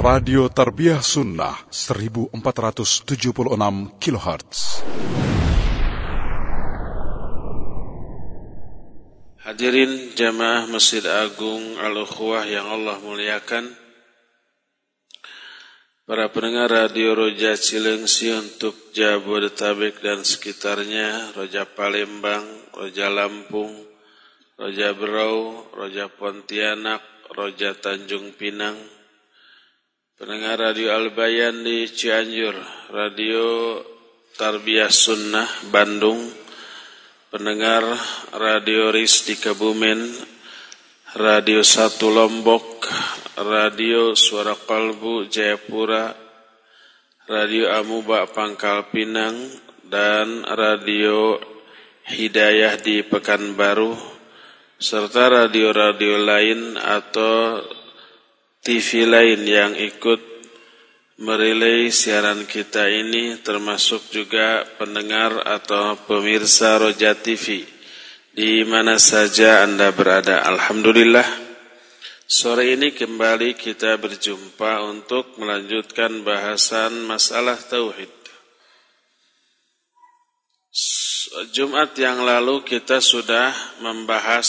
Radio Tarbiyah Sunnah 1476 kHz. Hadirin jamaah Masjid Agung Al-Ukhwah yang Allah muliakan. Para pendengar Radio Roja Cilengsi untuk Jabodetabek dan sekitarnya, Roja Palembang, Roja Lampung, Roja Berau, Roja Pontianak, Roja Tanjung Pinang, pendengar Radio Albayan di Cianjur, Radio Tarbiyah Sunnah Bandung, pendengar Radio RIS di Kebumen, Radio Satu Lombok, Radio Suara Kalbu Jayapura, Radio Amuba Pangkal Pinang, dan Radio Hidayah di Pekanbaru, serta radio-radio lain atau TV lain yang ikut merilai siaran kita ini termasuk juga pendengar atau pemirsa Roja TV di mana saja Anda berada. Alhamdulillah sore ini kembali kita berjumpa untuk melanjutkan bahasan masalah tauhid. Jumat yang lalu kita sudah membahas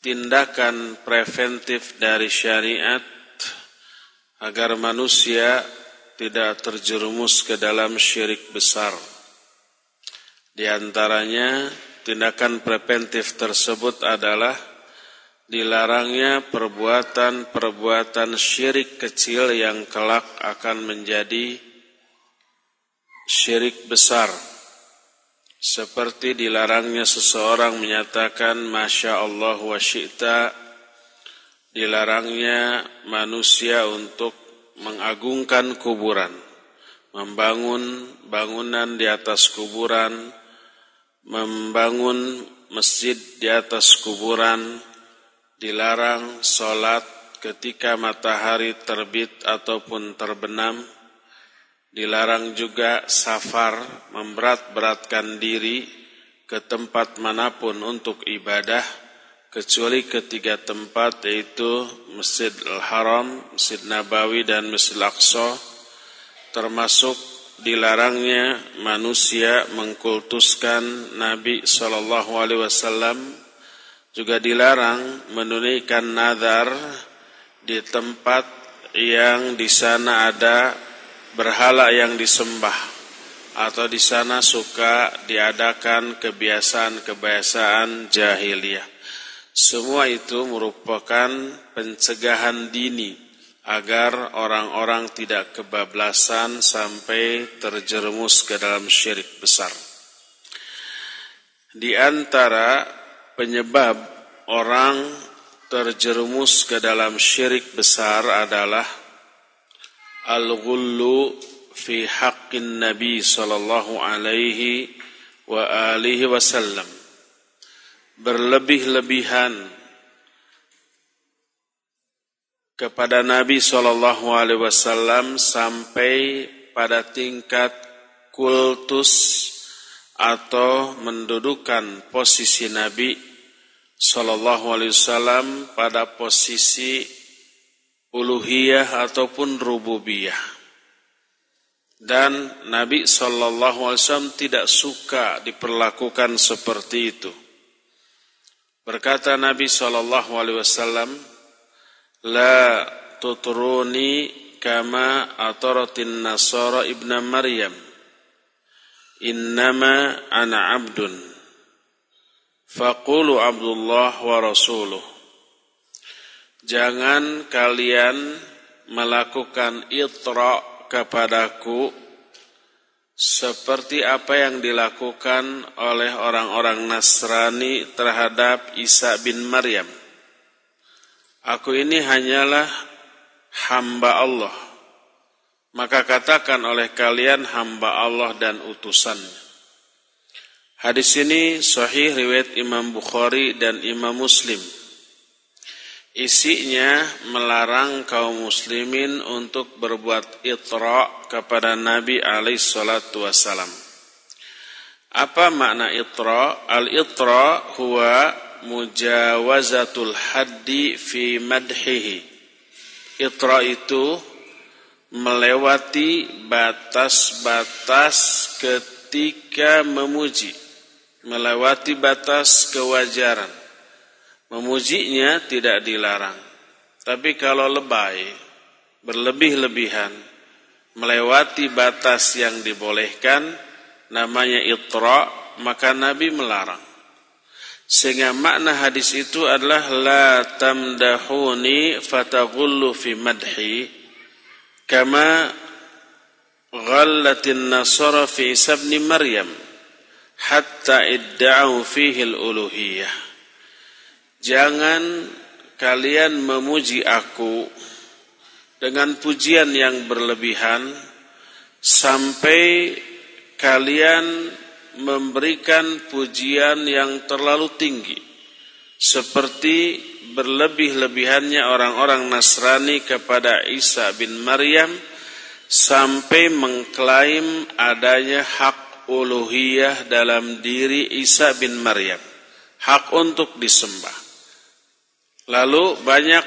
tindakan preventif dari syariat agar manusia tidak terjerumus ke dalam syirik besar. Di antaranya tindakan preventif tersebut adalah dilarangnya perbuatan-perbuatan syirik kecil yang kelak akan menjadi syirik besar seperti dilarangnya seseorang menyatakan Masya Allah wa syi'ta Dilarangnya manusia untuk mengagungkan kuburan Membangun bangunan di atas kuburan Membangun masjid di atas kuburan Dilarang sholat ketika matahari terbit ataupun terbenam Dilarang juga safar memberat-beratkan diri ke tempat mana pun untuk ibadah kecuali ketiga tempat yaitu Masjid Al-Haram, Masjid Nabawi dan Masjid Al-Aqsa. Termasuk dilarangnya manusia mengkultuskan Nabi sallallahu alaihi wasallam. Juga dilarang menunaikan nazar di tempat yang di sana ada berhala yang disembah atau di sana suka diadakan kebiasaan-kebiasaan jahiliyah. Semua itu merupakan pencegahan dini agar orang-orang tidak kebablasan sampai terjerumus ke dalam syirik besar. Di antara penyebab orang terjerumus ke dalam syirik besar adalah al-ghullu fi haqqin Nabi sallallahu alaihi wa alihi wasallam. Berlebih-lebihan kepada Nabi sallallahu alaihi wasallam sampai pada tingkat kultus atau mendudukan posisi Nabi sallallahu alaihi wasallam pada posisi uluhiyah ataupun rububiyah. Dan Nabi Shallallahu Alaihi Wasallam tidak suka diperlakukan seperti itu. Berkata Nabi Shallallahu Alaihi Wasallam, kama ataratin nasara ibna Maryam. Innama ana abdun. Faqulu Abdullah wa rasuluh. Jangan kalian melakukan itra kepadaku seperti apa yang dilakukan oleh orang-orang Nasrani terhadap Isa bin Maryam. Aku ini hanyalah hamba Allah. Maka katakan oleh kalian hamba Allah dan utusannya. Hadis ini sahih riwayat Imam Bukhari dan Imam Muslim. Isinya melarang kaum muslimin untuk berbuat itra kepada Nabi alaihi salatu wasalam. Apa makna itra? Al-itra huwa mujawazatul haddi fi madhihi Itra itu melewati batas-batas ketika memuji, melewati batas kewajaran. Memujinya tidak dilarang. Tapi kalau lebay, berlebih-lebihan, melewati batas yang dibolehkan, namanya itra, maka Nabi melarang. Sehingga makna hadis itu adalah la tamdahuni fataghullu fi madhi kama ghallatin nasara fi Isa Maryam hatta idda'u fihi al-uluhiyah. Jangan kalian memuji aku dengan pujian yang berlebihan sampai kalian memberikan pujian yang terlalu tinggi seperti berlebih-lebihannya orang-orang Nasrani kepada Isa bin Maryam sampai mengklaim adanya hak uluhiyah dalam diri Isa bin Maryam hak untuk disembah lalu banyak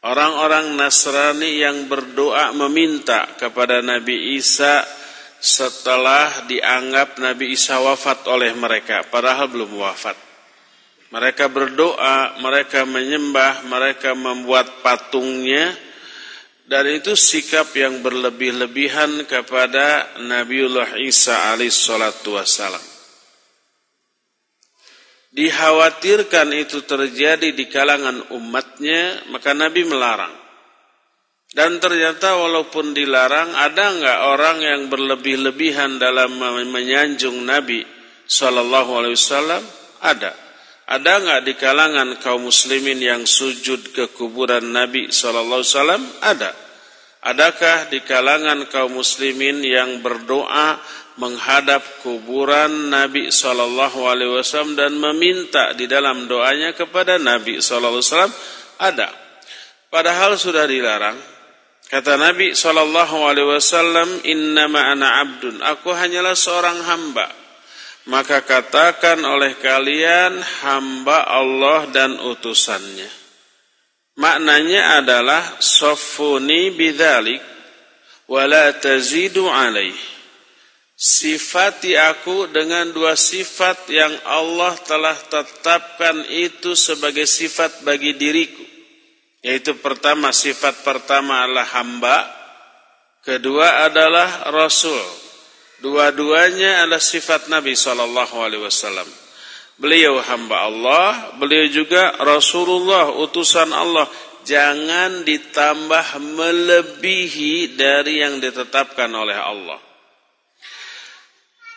orang-orang Nasrani yang berdoa meminta kepada Nabi Isa setelah dianggap Nabi Isa wafat oleh mereka, padahal belum wafat. Mereka berdoa, mereka menyembah, mereka membuat patungnya, dan itu sikap yang berlebih-lebihan kepada Nabiullah Isa alaihissalatu wassalam. Dikhawatirkan itu terjadi di kalangan umatnya, maka Nabi melarang. Dan ternyata walaupun dilarang, ada nggak orang yang berlebih-lebihan dalam menyanjung Nabi Sallallahu Alaihi Wasallam? Ada. Ada nggak di kalangan kaum muslimin yang sujud ke kuburan Nabi Sallallahu Alaihi Wasallam? Ada. Adakah di kalangan kaum muslimin yang berdoa menghadap kuburan Nabi Sallallahu Alaihi Wasallam dan meminta di dalam doanya kepada Nabi Sallallahu Alaihi Wasallam? Ada. Padahal sudah dilarang. Kata Nabi sallallahu alaihi wasallam, "Innama ana abdun." Aku hanyalah seorang hamba. Maka katakan oleh kalian hamba Allah dan utusannya. Maknanya adalah sofuni bidzalik wala tazidu alaih. Sifati aku dengan dua sifat yang Allah telah tetapkan itu sebagai sifat bagi diriku yaitu pertama sifat pertama adalah hamba, kedua adalah rasul. Dua-duanya adalah sifat Nabi sallallahu alaihi wasallam. Beliau hamba Allah, beliau juga Rasulullah, utusan Allah. Jangan ditambah melebihi dari yang ditetapkan oleh Allah.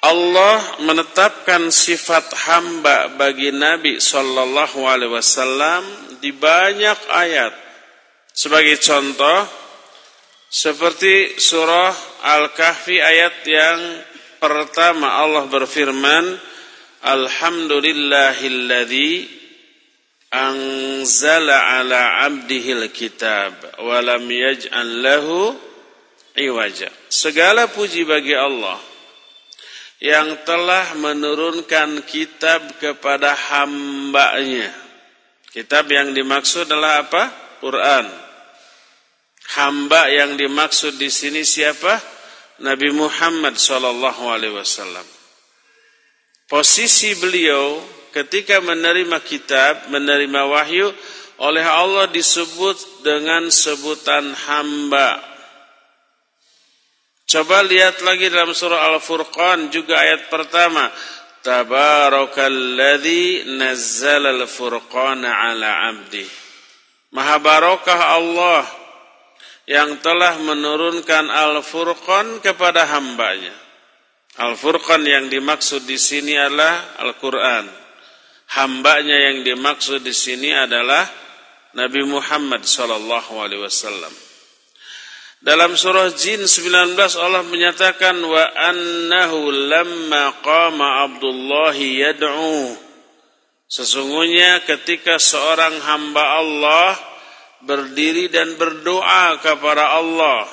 Allah menetapkan sifat hamba bagi Nabi sallallahu alaihi wasallam di banyak ayat. Sebagai contoh seperti surah Al-Kahfi ayat yang pertama Allah berfirman Alhamdulillahilladzi anzala ala abdihil kitab wa lam yaj'al lahu iwaja. Segala puji bagi Allah yang telah menurunkan kitab kepada hambanya. Kitab yang dimaksud adalah apa? Quran. Hamba yang dimaksud di sini siapa? Nabi Muhammad wasallam. Posisi beliau ketika menerima kitab, menerima wahyu oleh Allah disebut dengan sebutan hamba Coba lihat lagi dalam surah Al-Furqan juga ayat pertama. Tabarakalladzi nazzala al-furqana ala 'abdi. Maha barokah Allah yang telah menurunkan Al-Furqan kepada hambanya. Al-Furqan yang dimaksud di sini adalah Al-Qur'an. Hambanya yang dimaksud di sini adalah Nabi Muhammad sallallahu alaihi wasallam. Dalam surah Jin 19 Allah menyatakan wa annahu lamma qama Abdullah yad'u. Sesungguhnya ketika seorang hamba Allah berdiri dan berdoa kepada Allah.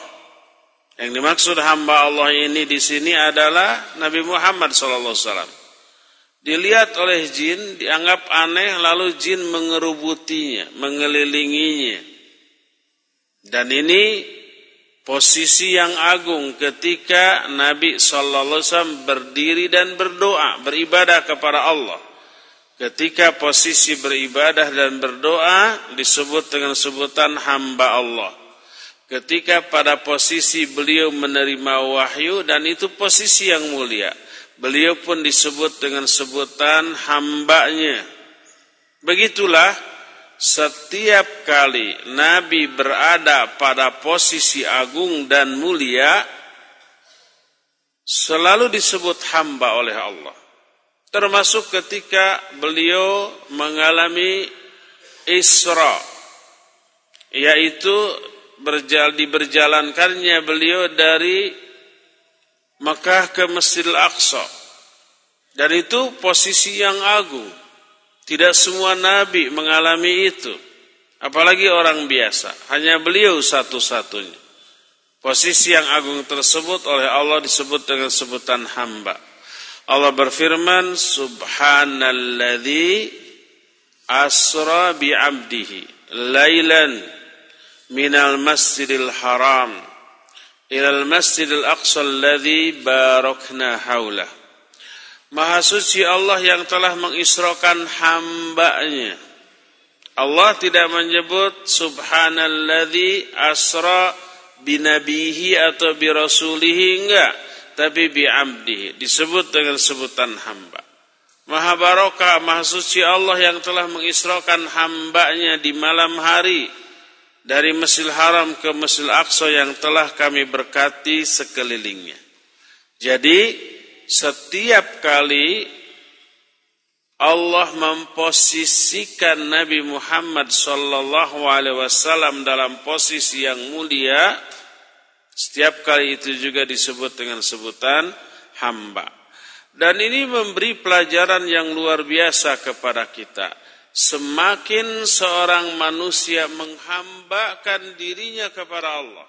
Yang dimaksud hamba Allah ini di sini adalah Nabi Muhammad wasallam. Dilihat oleh jin, dianggap aneh lalu jin mengerubutinya, mengelilinginya. Dan ini posisi yang agung ketika Nabi sallallahu alaihi wasallam berdiri dan berdoa, beribadah kepada Allah. Ketika posisi beribadah dan berdoa disebut dengan sebutan hamba Allah. Ketika pada posisi beliau menerima wahyu dan itu posisi yang mulia. Beliau pun disebut dengan sebutan hambanya. Begitulah setiap kali Nabi berada pada posisi agung dan mulia, selalu disebut hamba oleh Allah. Termasuk ketika beliau mengalami Isra, yaitu berjal, diberjalankannya beliau dari Mekah ke Masjidil Aqsa. Dan itu posisi yang agung. Tidak semua nabi mengalami itu. Apalagi orang biasa. Hanya beliau satu-satunya. Posisi yang agung tersebut oleh Allah disebut dengan sebutan hamba. Allah berfirman, Subhanalladzi asra bi'abdihi laylan minal masjidil haram ilal masjidil aqsa alladhi barakna haulah. Maha suci Allah yang telah mengisrokan hambanya. Allah tidak menyebut subhanalladzi asra binabihi atau birasulihi enggak, tapi bi'amdihi disebut dengan sebutan hamba. Maha barokah, maha suci Allah yang telah mengisrokan hambanya di malam hari dari Masjidil Haram ke Masjidil Aqsa yang telah kami berkati sekelilingnya. Jadi setiap kali Allah memposisikan Nabi Muhammad sallallahu alaihi wasallam dalam posisi yang mulia, setiap kali itu juga disebut dengan sebutan hamba. Dan ini memberi pelajaran yang luar biasa kepada kita semakin seorang manusia menghambakan dirinya kepada Allah,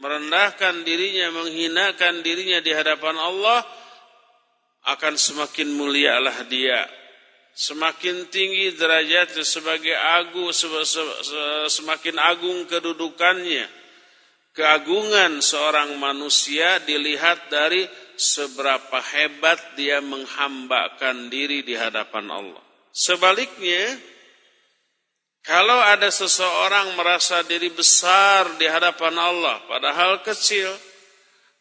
merendahkan dirinya, menghinakan dirinya di hadapan Allah, akan semakin mulialah dia. Semakin tinggi derajatnya sebagai agung, semakin agung kedudukannya. Keagungan seorang manusia dilihat dari seberapa hebat dia menghambakan diri di hadapan Allah. Sebaliknya, kalau ada seseorang merasa diri besar di hadapan Allah, padahal kecil,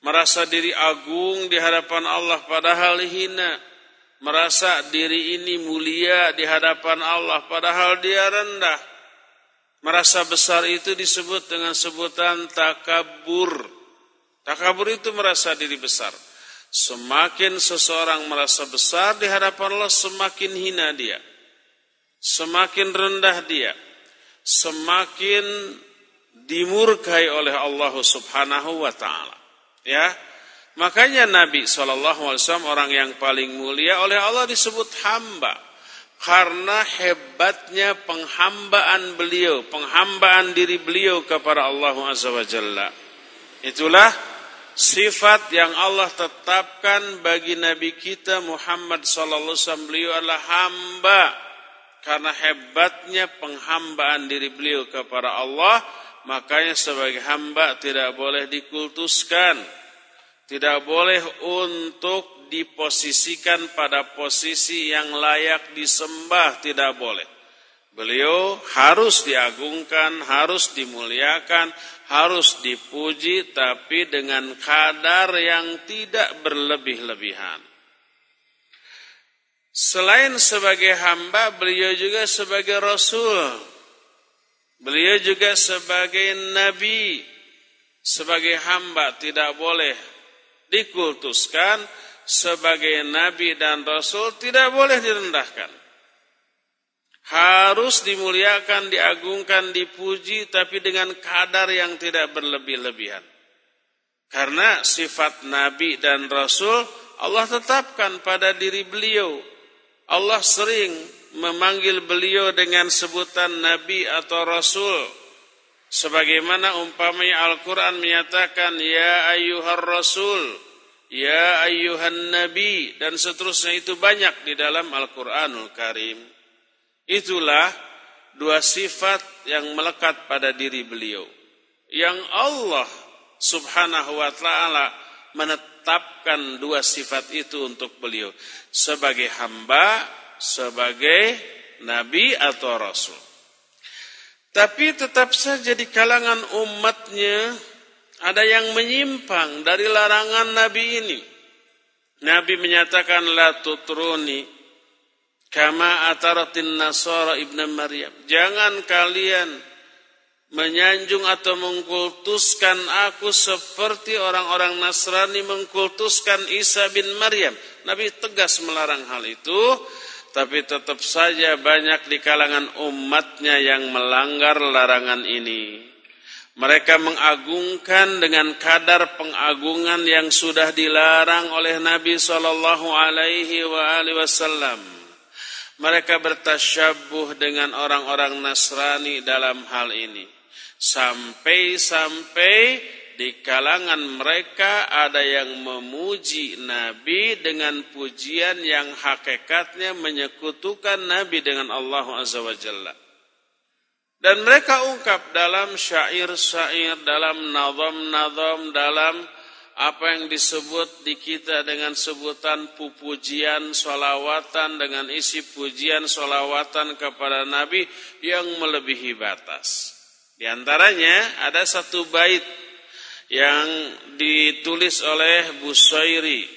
merasa diri agung di hadapan Allah, padahal hina, merasa diri ini mulia di hadapan Allah, padahal dia rendah, merasa besar itu disebut dengan sebutan takabur. Takabur itu merasa diri besar. Semakin seseorang merasa besar di hadapan Allah, semakin hina dia. Semakin rendah dia. Semakin dimurkai oleh Allah subhanahu wa ta'ala. Ya, Makanya Nabi SAW orang yang paling mulia oleh Allah disebut hamba. Karena hebatnya penghambaan beliau, penghambaan diri beliau kepada Allah Azza wa Jalla. Itulah sifat yang Allah tetapkan bagi Nabi kita Muhammad wasallam beliau adalah hamba karena hebatnya penghambaan diri beliau kepada Allah makanya sebagai hamba tidak boleh dikultuskan tidak boleh untuk diposisikan pada posisi yang layak disembah tidak boleh Beliau harus diagungkan, harus dimuliakan, harus dipuji, tapi dengan kadar yang tidak berlebih-lebihan. Selain sebagai hamba, beliau juga sebagai rasul. Beliau juga sebagai nabi. Sebagai hamba tidak boleh dikultuskan. Sebagai nabi dan rasul tidak boleh direndahkan harus dimuliakan, diagungkan, dipuji, tapi dengan kadar yang tidak berlebih-lebihan. Karena sifat Nabi dan Rasul Allah tetapkan pada diri beliau. Allah sering memanggil beliau dengan sebutan Nabi atau Rasul. Sebagaimana umpamanya Al-Quran menyatakan, Ya ayyuhar Rasul, Ya ayyuhan Nabi, dan seterusnya itu banyak di dalam Al-Quranul Karim. Itulah dua sifat yang melekat pada diri beliau. yang Allah Subhanahu wa taala menetapkan dua sifat itu untuk beliau sebagai hamba, sebagai nabi atau rasul. Tapi tetap saja di kalangan umatnya ada yang menyimpang dari larangan nabi ini. Nabi menyatakan la tutruni kama ataratin nasara ibnu Maryam. Jangan kalian menyanjung atau mengkultuskan aku seperti orang-orang Nasrani mengkultuskan Isa bin Maryam. Nabi tegas melarang hal itu, tapi tetap saja banyak di kalangan umatnya yang melanggar larangan ini. Mereka mengagungkan dengan kadar pengagungan yang sudah dilarang oleh Nabi Shallallahu Alaihi Wasallam. Mereka bertasyabuh dengan orang-orang Nasrani dalam hal ini Sampai-sampai di kalangan mereka ada yang memuji Nabi dengan pujian yang hakikatnya menyekutukan Nabi dengan Allah Azza wa Jalla. Dan mereka ungkap dalam syair-syair, dalam nazam-nazam, dalam apa yang disebut di kita dengan sebutan pujian solawatan dengan isi pujian solawatan kepada Nabi yang melebihi batas. Di antaranya ada satu bait yang ditulis oleh Busairi.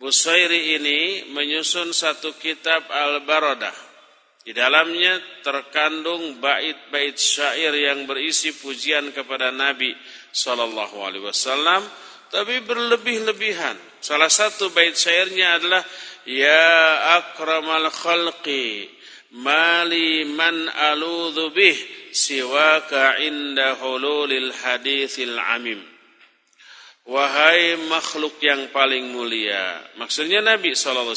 Busairi ini menyusun satu kitab Al-Baradah. Di dalamnya terkandung bait-bait syair yang berisi pujian kepada Nabi sallallahu alaihi wasallam tapi berlebih-lebihan. Salah satu bait syairnya adalah ya akramal khalqi mali man aludhu bih siwaka inda hululil hadithil amim. Wahai makhluk yang paling mulia maksudnya Nabi SAW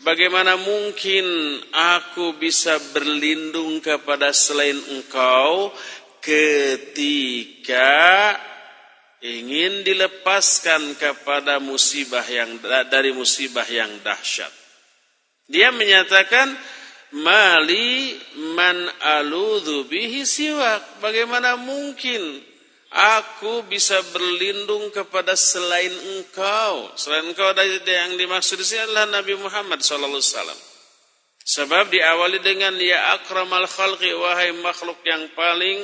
bagaimana mungkin aku bisa berlindung kepada selain engkau ketika ingin dilepaskan kepada musibah yang dari musibah yang dahsyat? Dia menyatakan mali man aludhu bihi siwak. Bagaimana mungkin aku bisa berlindung kepada selain engkau? Selain engkau yang dimaksud di sini adalah Nabi Muhammad wasallam. Sebab diawali dengan ya akramal khalqi wahai makhluk yang paling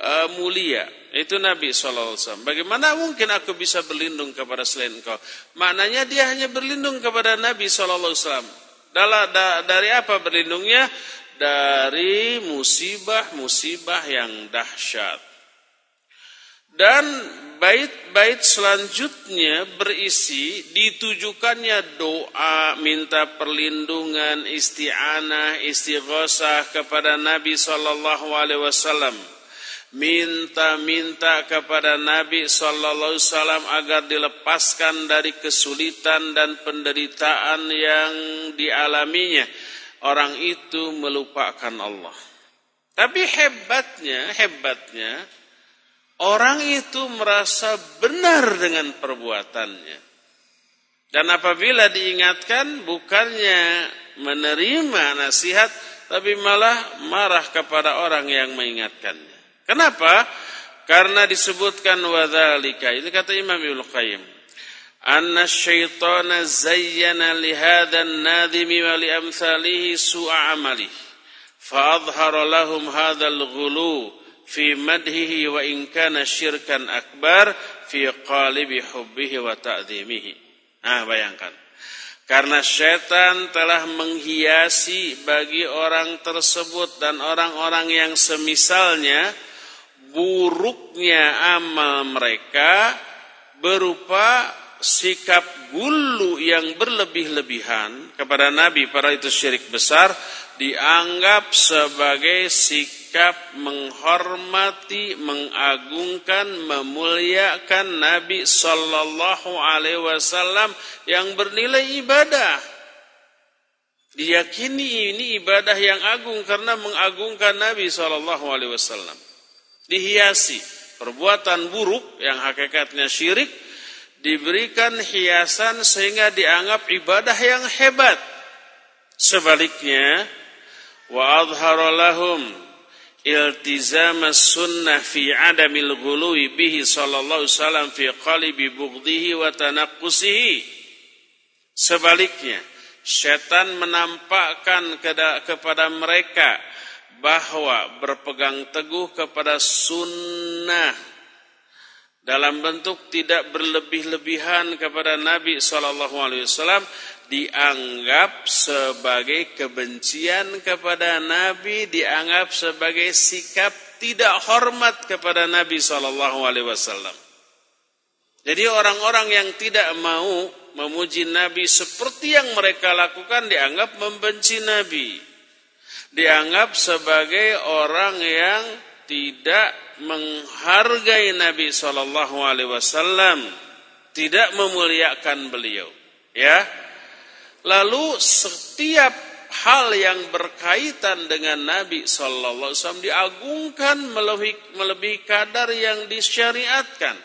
uh, mulia. Itu Nabi SAW. Bagaimana mungkin aku bisa berlindung kepada selain engkau? Maknanya dia hanya berlindung kepada Nabi SAW. Dari apa berlindungnya? Dari musibah-musibah yang dahsyat. Dan bait-bait selanjutnya berisi ditujukannya doa minta perlindungan isti'anah istighosah kepada Nabi sallallahu alaihi wasallam minta-minta kepada Nabi sallallahu alaihi wasallam agar dilepaskan dari kesulitan dan penderitaan yang dialaminya. Orang itu melupakan Allah. Tapi hebatnya, hebatnya orang itu merasa benar dengan perbuatannya. Dan apabila diingatkan bukannya menerima nasihat tapi malah marah kepada orang yang mengingatkannya. Kenapa? Karena disebutkan wadzalika. Itu kata Imam Ibnu Qayyim. Anna syaitana zayyana li hadzal nadhimi wa li amsalihi su'a amali. Fa adhara lahum hadzal ghulu fi madhihi wa in kana syirkan akbar fi qalibi hubbihi wa ta'dhimihi. Nah, bayangkan. Karena setan telah menghiasi bagi orang tersebut dan orang-orang yang semisalnya buruknya amal mereka berupa sikap gulu yang berlebih-lebihan kepada Nabi para itu syirik besar dianggap sebagai sikap menghormati, mengagungkan, memuliakan Nabi Sallallahu Alaihi Wasallam yang bernilai ibadah. Diyakini ini ibadah yang agung karena mengagungkan Nabi Sallallahu Alaihi Wasallam dihiasi perbuatan buruk yang hakikatnya syirik diberikan hiasan sehingga dianggap ibadah yang hebat. Sebaliknya, wa adhara lahum iltizam sunnah fi adamil ghului bihi sallallahu wasallam fi qalbi bughdhihi wa tanaqqusihi sebaliknya setan menampakkan kepada mereka bahwa berpegang teguh kepada sunnah dalam bentuk tidak berlebih-lebihan kepada Nabi Wasallam dianggap sebagai kebencian kepada Nabi, dianggap sebagai sikap tidak hormat kepada Nabi Wasallam. Jadi orang-orang yang tidak mau memuji Nabi seperti yang mereka lakukan dianggap membenci Nabi, dianggap sebagai orang yang tidak menghargai Nabi Shallallahu Alaihi Wasallam, tidak memuliakan beliau. Ya, lalu setiap hal yang berkaitan dengan Nabi Shallallahu Alaihi Wasallam diagungkan melebihi, melebihi kadar yang disyariatkan.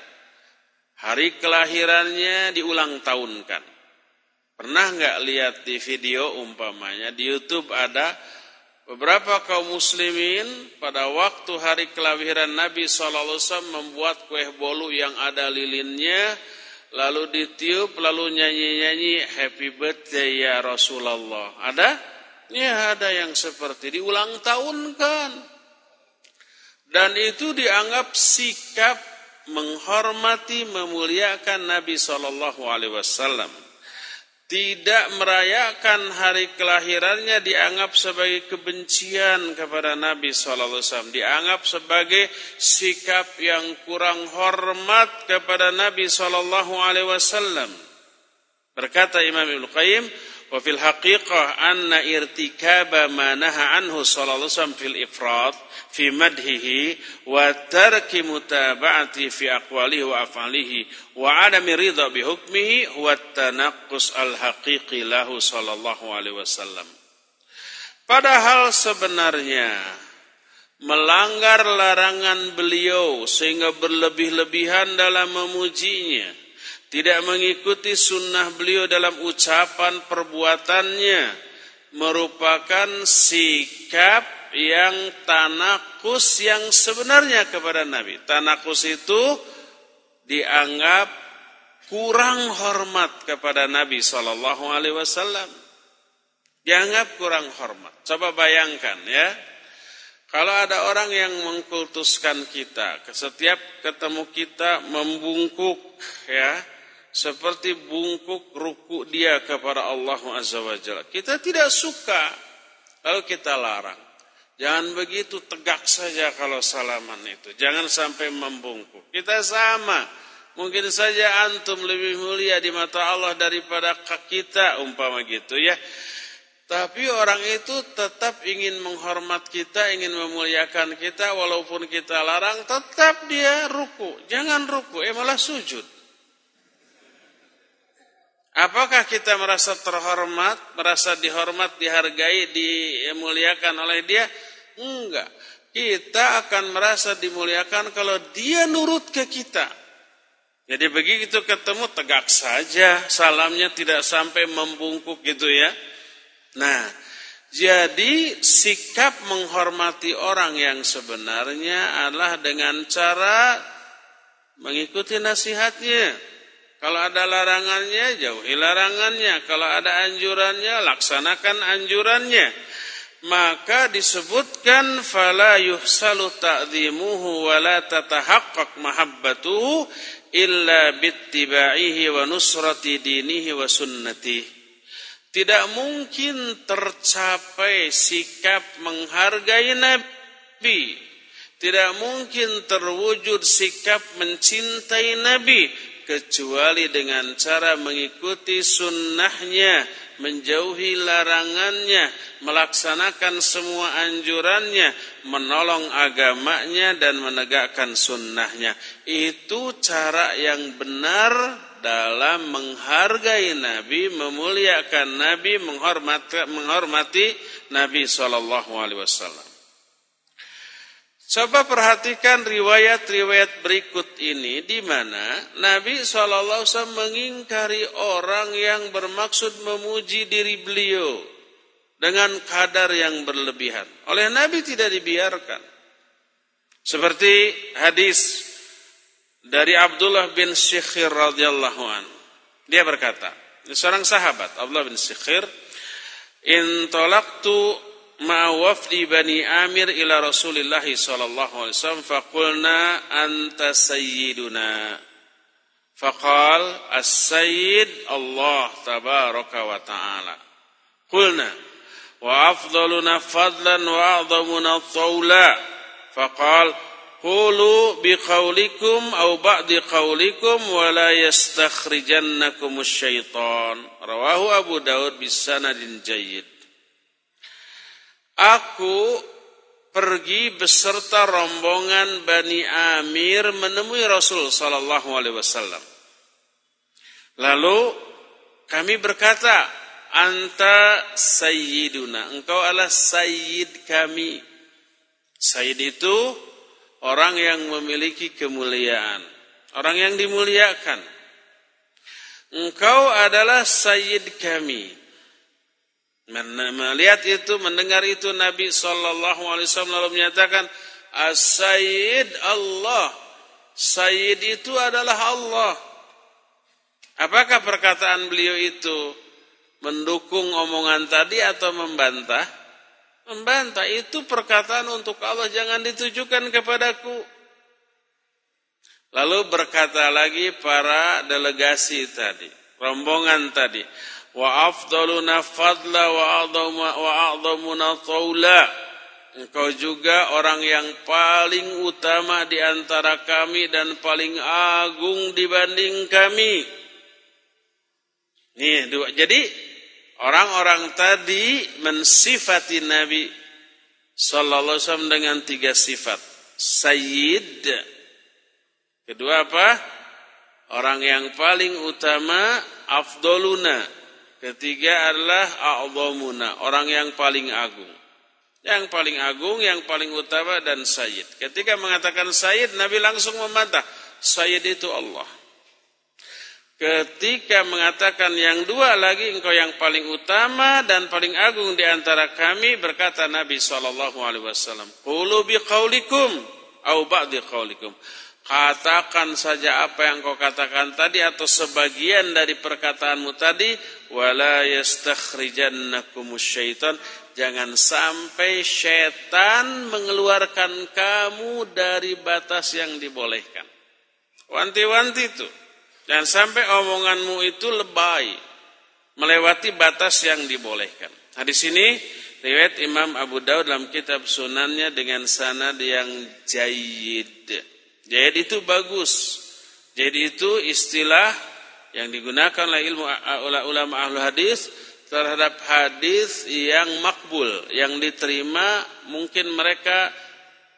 Hari kelahirannya diulang tahunkan. Pernah nggak lihat di video umpamanya di YouTube ada Beberapa kaum muslimin pada waktu hari kelahiran Nabi SAW membuat kue bolu yang ada lilinnya, lalu ditiup, lalu nyanyi-nyanyi happy birthday ya Rasulullah. Ada? Ya ada yang seperti diulang tahun kan. Dan itu dianggap sikap menghormati, memuliakan Nabi Shallallahu Alaihi Wasallam tidak merayakan hari kelahirannya dianggap sebagai kebencian kepada Nabi SAW. Dianggap sebagai sikap yang kurang hormat kepada Nabi SAW. Berkata Imam Ibn Qayyim, wa fil haqiqah anna irtikaba ma naha anhu sallallahu alaihi wasallam fil ifrat fi madhihi wa tarki mutaba'ati fi aqwalihi wa af'alihi wa adami ridha bi hukmihi huwa tanaqqus al haqiqi lahu sallallahu alaihi wasallam. Padahal sebenarnya melanggar larangan beliau sehingga berlebih-lebihan dalam memujinya tidak mengikuti sunnah beliau dalam ucapan perbuatannya merupakan sikap yang tanakus yang sebenarnya kepada Nabi. Tanakus itu dianggap kurang hormat kepada Nabi Shallallahu Alaihi Wasallam. Dianggap kurang hormat. Coba bayangkan ya, kalau ada orang yang mengkultuskan kita, setiap ketemu kita membungkuk ya, seperti bungkuk ruku dia kepada Allah Azza wa Jalla. Kita tidak suka, lalu kita larang. Jangan begitu tegak saja kalau salaman itu. Jangan sampai membungkuk. Kita sama. Mungkin saja antum lebih mulia di mata Allah daripada kita umpama gitu ya. Tapi orang itu tetap ingin menghormat kita, ingin memuliakan kita walaupun kita larang, tetap dia ruku. Jangan ruku, eh malah sujud. Apakah kita merasa terhormat, merasa dihormat, dihargai, dimuliakan oleh dia? Enggak. Kita akan merasa dimuliakan kalau dia nurut ke kita. Jadi begitu ketemu tegak saja, salamnya tidak sampai membungkuk gitu ya. Nah, jadi sikap menghormati orang yang sebenarnya adalah dengan cara mengikuti nasihatnya. Kalau ada larangannya, jauhi larangannya. Kalau ada anjurannya, laksanakan anjurannya. Maka disebutkan fala yuhsalu ta'dhimuhu wa la tatahaqqaq mahabbatuhu illa bittiba'ihi wa nusrati dinihi wa sunnati. Tidak mungkin tercapai sikap menghargai Nabi. Tidak mungkin terwujud sikap mencintai Nabi kecuali dengan cara mengikuti sunnahnya, menjauhi larangannya, melaksanakan semua anjurannya, menolong agamanya dan menegakkan sunnahnya. Itu cara yang benar dalam menghargai Nabi, memuliakan Nabi, menghormati, menghormati Nabi Shallallahu Alaihi Wasallam. Coba perhatikan riwayat-riwayat berikut ini di mana Nabi SAW mengingkari orang yang bermaksud memuji diri beliau dengan kadar yang berlebihan. Oleh Nabi tidak dibiarkan. Seperti hadis dari Abdullah bin Syikhir radhiyallahu an. Dia berkata, seorang sahabat Abdullah bin Syikhir, "In talaqtu ma wafdi Bani Amir ila Rasulillah sallallahu alaihi wasallam faqulna anta sayyiduna." Faqal as-sayyid Allah tabaraka wa ta'ala. Qulna wa afdaluna fadlan wa a'zamuna tawla. Faqal Qulu biqaulikum au ba'di qaulikum wa la yastakhrijannakum syaitan. Rawahu Abu Daud bisanadin jayyid. Aku pergi beserta rombongan Bani Amir menemui Rasul sallallahu alaihi wasallam. Lalu kami berkata, "Anta sayyiduna." Engkau adalah sayyid kami. Sayyid itu orang yang memiliki kemuliaan, orang yang dimuliakan. Engkau adalah sayyid kami. Melihat itu, mendengar itu Nabi Shallallahu Alaihi Wasallam lalu menyatakan, As-Sayyid Allah. Sayyid itu adalah Allah. Apakah perkataan beliau itu mendukung omongan tadi atau membantah? Membantah itu perkataan untuk Allah jangan ditujukan kepadaku. Lalu berkata lagi para delegasi tadi, rombongan tadi, fadla wa a'dhamuna tawla. Engkau juga orang yang paling utama di antara kami dan paling agung dibanding kami. Nih, dua. Jadi Orang-orang tadi mensifati Nabi sallallahu alaihi wasallam dengan tiga sifat. Sayyid. Kedua apa? Orang yang paling utama afdoluna. Ketiga adalah a'zamuna, orang yang paling agung. Yang paling agung, yang paling utama dan sayyid. Ketika mengatakan sayyid, Nabi langsung membantah, sayyid itu Allah. Ketika mengatakan yang dua lagi engkau yang paling utama dan paling agung di antara kami berkata Nabi sallallahu alaihi wasallam, "Qulu biqaulikum au ba'di qaulikum." Katakan saja apa yang kau katakan tadi atau sebagian dari perkataanmu tadi, wala syaitan. Jangan sampai syaitan mengeluarkan kamu dari batas yang dibolehkan. Wanti-wanti itu. Dan sampai omonganmu itu lebay, melewati batas yang dibolehkan. Hadis ini riwayat Imam Abu Daud dalam kitab sunannya dengan sanad yang jayid. Jayid itu bagus. Jadi itu istilah yang digunakan oleh ilmu ulama ahlu hadis terhadap hadis yang makbul, yang diterima mungkin mereka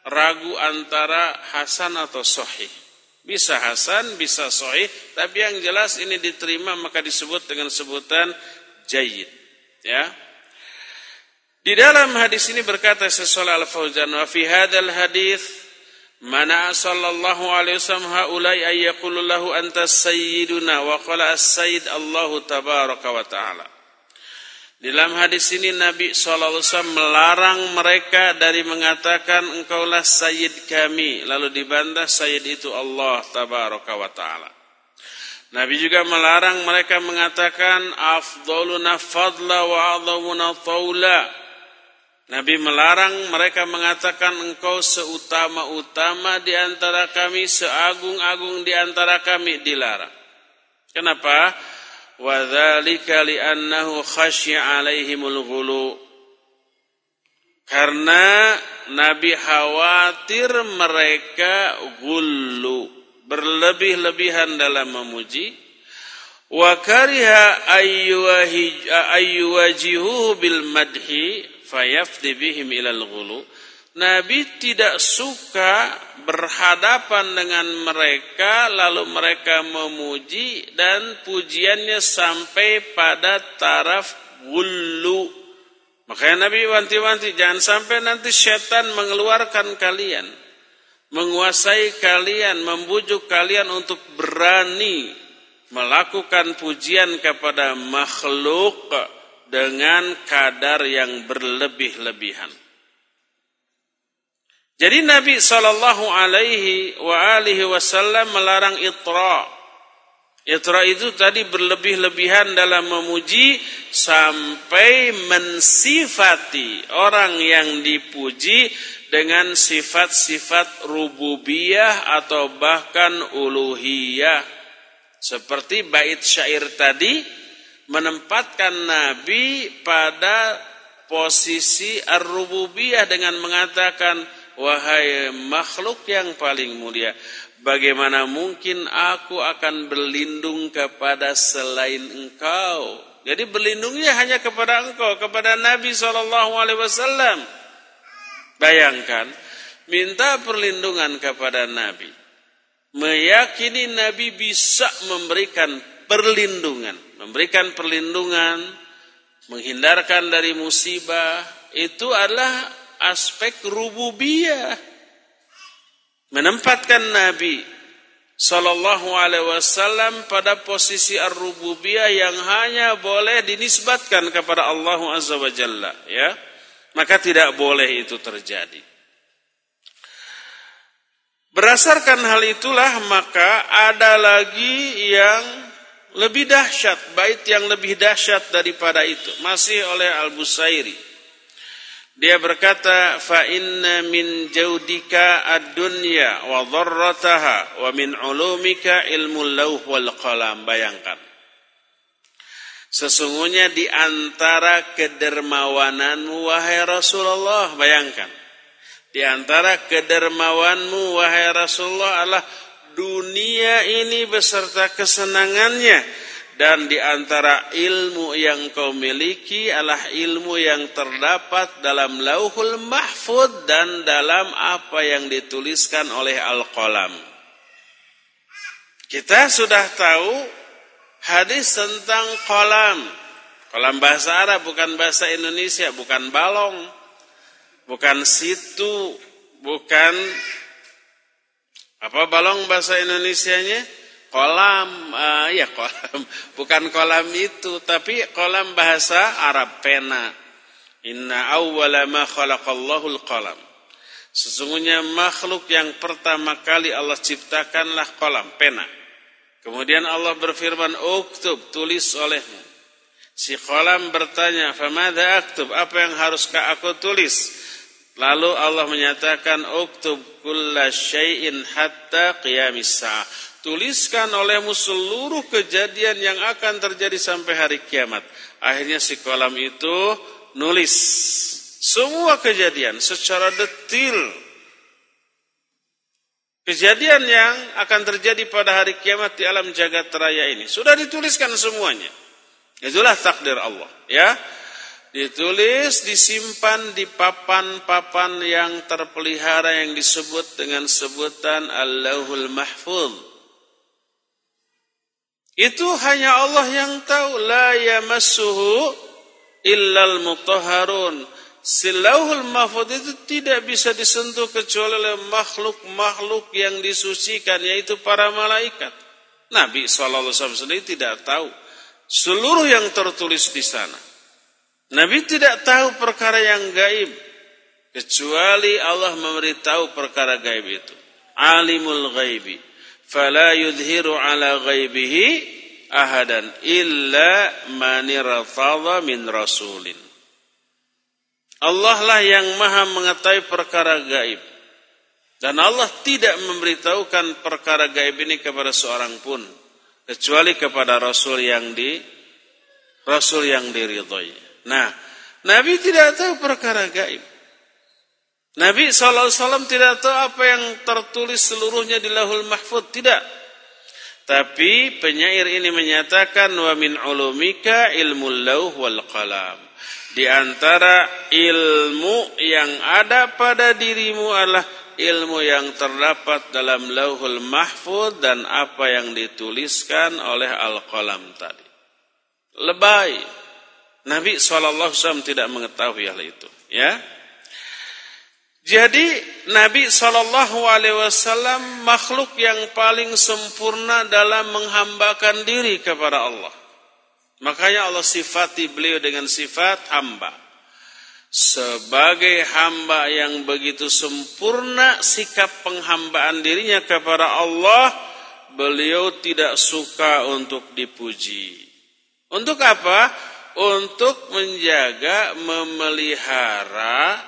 ragu antara hasan atau sahih. Bisa hasan, bisa sahih, tapi yang jelas ini diterima maka disebut dengan sebutan jayyid. Ya. Di dalam hadis ini berkata sesuai Al-Fauzan wa fi hadzal hadis mana sallallahu alaihi wasallam haulai ay yaqulu lahu anta sayyiduna wa qala as-sayyid Allahu tabaraka wa ta'ala. Dalam hadis ini Nabi SAW melarang mereka dari mengatakan engkaulah sayyid kami. Lalu dibantah sayyid itu Allah tabaraka wa ta'ala. Nabi juga melarang mereka mengatakan afdoluna fadla wa a'zamuna tawla. Nabi melarang mereka mengatakan engkau seutama-utama di antara kami, seagung-agung di antara kami dilarang. Kenapa? Wa dzalika li'annahu khasya 'alaihimul ghulu. Karena Nabi khawatir mereka gulu berlebih-lebihan dalam memuji wa kariha ayyuhu bil madhi fayafdi bihim ilal ghulu Nabi tidak suka berhadapan dengan mereka lalu mereka memuji dan pujiannya sampai pada taraf gulu. Makanya Nabi wanti-wanti jangan sampai nanti setan mengeluarkan kalian, menguasai kalian, membujuk kalian untuk berani melakukan pujian kepada makhluk dengan kadar yang berlebih-lebihan. Jadi Nabi Shallallahu Alaihi wa alihi Wasallam melarang itra. Itra itu tadi berlebih-lebihan dalam memuji sampai mensifati orang yang dipuji dengan sifat-sifat rububiyah atau bahkan uluhiyah. Seperti bait syair tadi menempatkan Nabi pada posisi ar-rububiyah dengan mengatakan wahai makhluk yang paling mulia bagaimana mungkin aku akan berlindung kepada selain engkau? Jadi berlindungnya hanya kepada engkau kepada Nabi sallallahu alaihi wasallam. Bayangkan minta perlindungan kepada Nabi. Meyakini Nabi bisa memberikan perlindungan memberikan perlindungan menghindarkan dari musibah itu adalah aspek rububiyah. Menempatkan Nabi Sallallahu Alaihi Wasallam pada posisi ar-rububiyah yang hanya boleh dinisbatkan kepada Allah Azza wa Jalla, ya. Maka tidak boleh itu terjadi. Berdasarkan hal itulah maka ada lagi yang lebih dahsyat, bait yang lebih dahsyat daripada itu, masih oleh Al-Busairi. Dia berkata, "Fa inna min jaudika ad-dunya wa dharrataha wa min ulumika ilmu lauh wal qalam." Bayangkan. Sesungguhnya di antara kedermawananmu wahai Rasulullah, bayangkan. Di antara kedermawanmu wahai Rasulullah adalah dunia ini beserta kesenangannya dan di antara ilmu yang kau miliki adalah ilmu yang terdapat dalam lauhul mahfud dan dalam apa yang dituliskan oleh Al-Qalam. Kita sudah tahu hadis tentang kolam. Kolam bahasa Arab bukan bahasa Indonesia, bukan balong, bukan situ, bukan apa balong bahasa Indonesianya? kolam uh, ya kolam. Bukan kolam itu tapi kolam bahasa Arab pena. Inna awwala ma khalaqallahu qalam sesungguhnya makhluk yang pertama kali Allah ciptakanlah kolam pena. Kemudian Allah berfirman uktub tulis olehmu. Si kolam bertanya famada aktub? Apa yang haruskah aku tulis lalu Allah menyatakan uktub kulla syai'in hatta qiyamis sa'ah Tuliskan olehmu seluruh kejadian yang akan terjadi sampai hari kiamat. Akhirnya si kolam itu nulis semua kejadian secara detil. Kejadian yang akan terjadi pada hari kiamat di alam jagat raya ini. Sudah dituliskan semuanya. Itulah takdir Allah. Ya, Ditulis, disimpan di papan-papan yang terpelihara yang disebut dengan sebutan Allahul Mahfuz. Itu hanya Allah yang tahu. La yamassuhu illal mutahharun. Silauhul mahfud itu tidak bisa disentuh kecuali oleh makhluk-makhluk yang disucikan yaitu para malaikat. Nabi SAW sendiri tidak tahu seluruh yang tertulis di sana. Nabi tidak tahu perkara yang gaib kecuali Allah memberitahu perkara gaib itu. Alimul ghaibi fala yudhiru ala ghaibihi ahadan illa man min rasulin. Allah lah yang maha mengetahui perkara gaib. Dan Allah tidak memberitahukan perkara gaib ini kepada seorang pun. Kecuali kepada Rasul yang di Rasul yang diridhoi. Nah, Nabi tidak tahu perkara gaib. Nabi SAW tidak tahu apa yang tertulis seluruhnya di lahul mahfud. Tidak. Tapi penyair ini menyatakan wa min ulumika ilmu lauh wal qalam. Di antara ilmu yang ada pada dirimu adalah ilmu yang terdapat dalam lauhul mahfud dan apa yang dituliskan oleh al-qalam tadi. Lebay. Nabi SAW tidak mengetahui hal itu. Ya. Jadi Nabi Wasallam makhluk yang paling sempurna dalam menghambakan diri kepada Allah. Makanya Allah sifati beliau dengan sifat hamba. sebagai hamba yang begitu sempurna sikap penghambaan dirinya kepada Allah, beliau tidak suka untuk dipuji. Untuk apa? Untuk menjaga, memelihara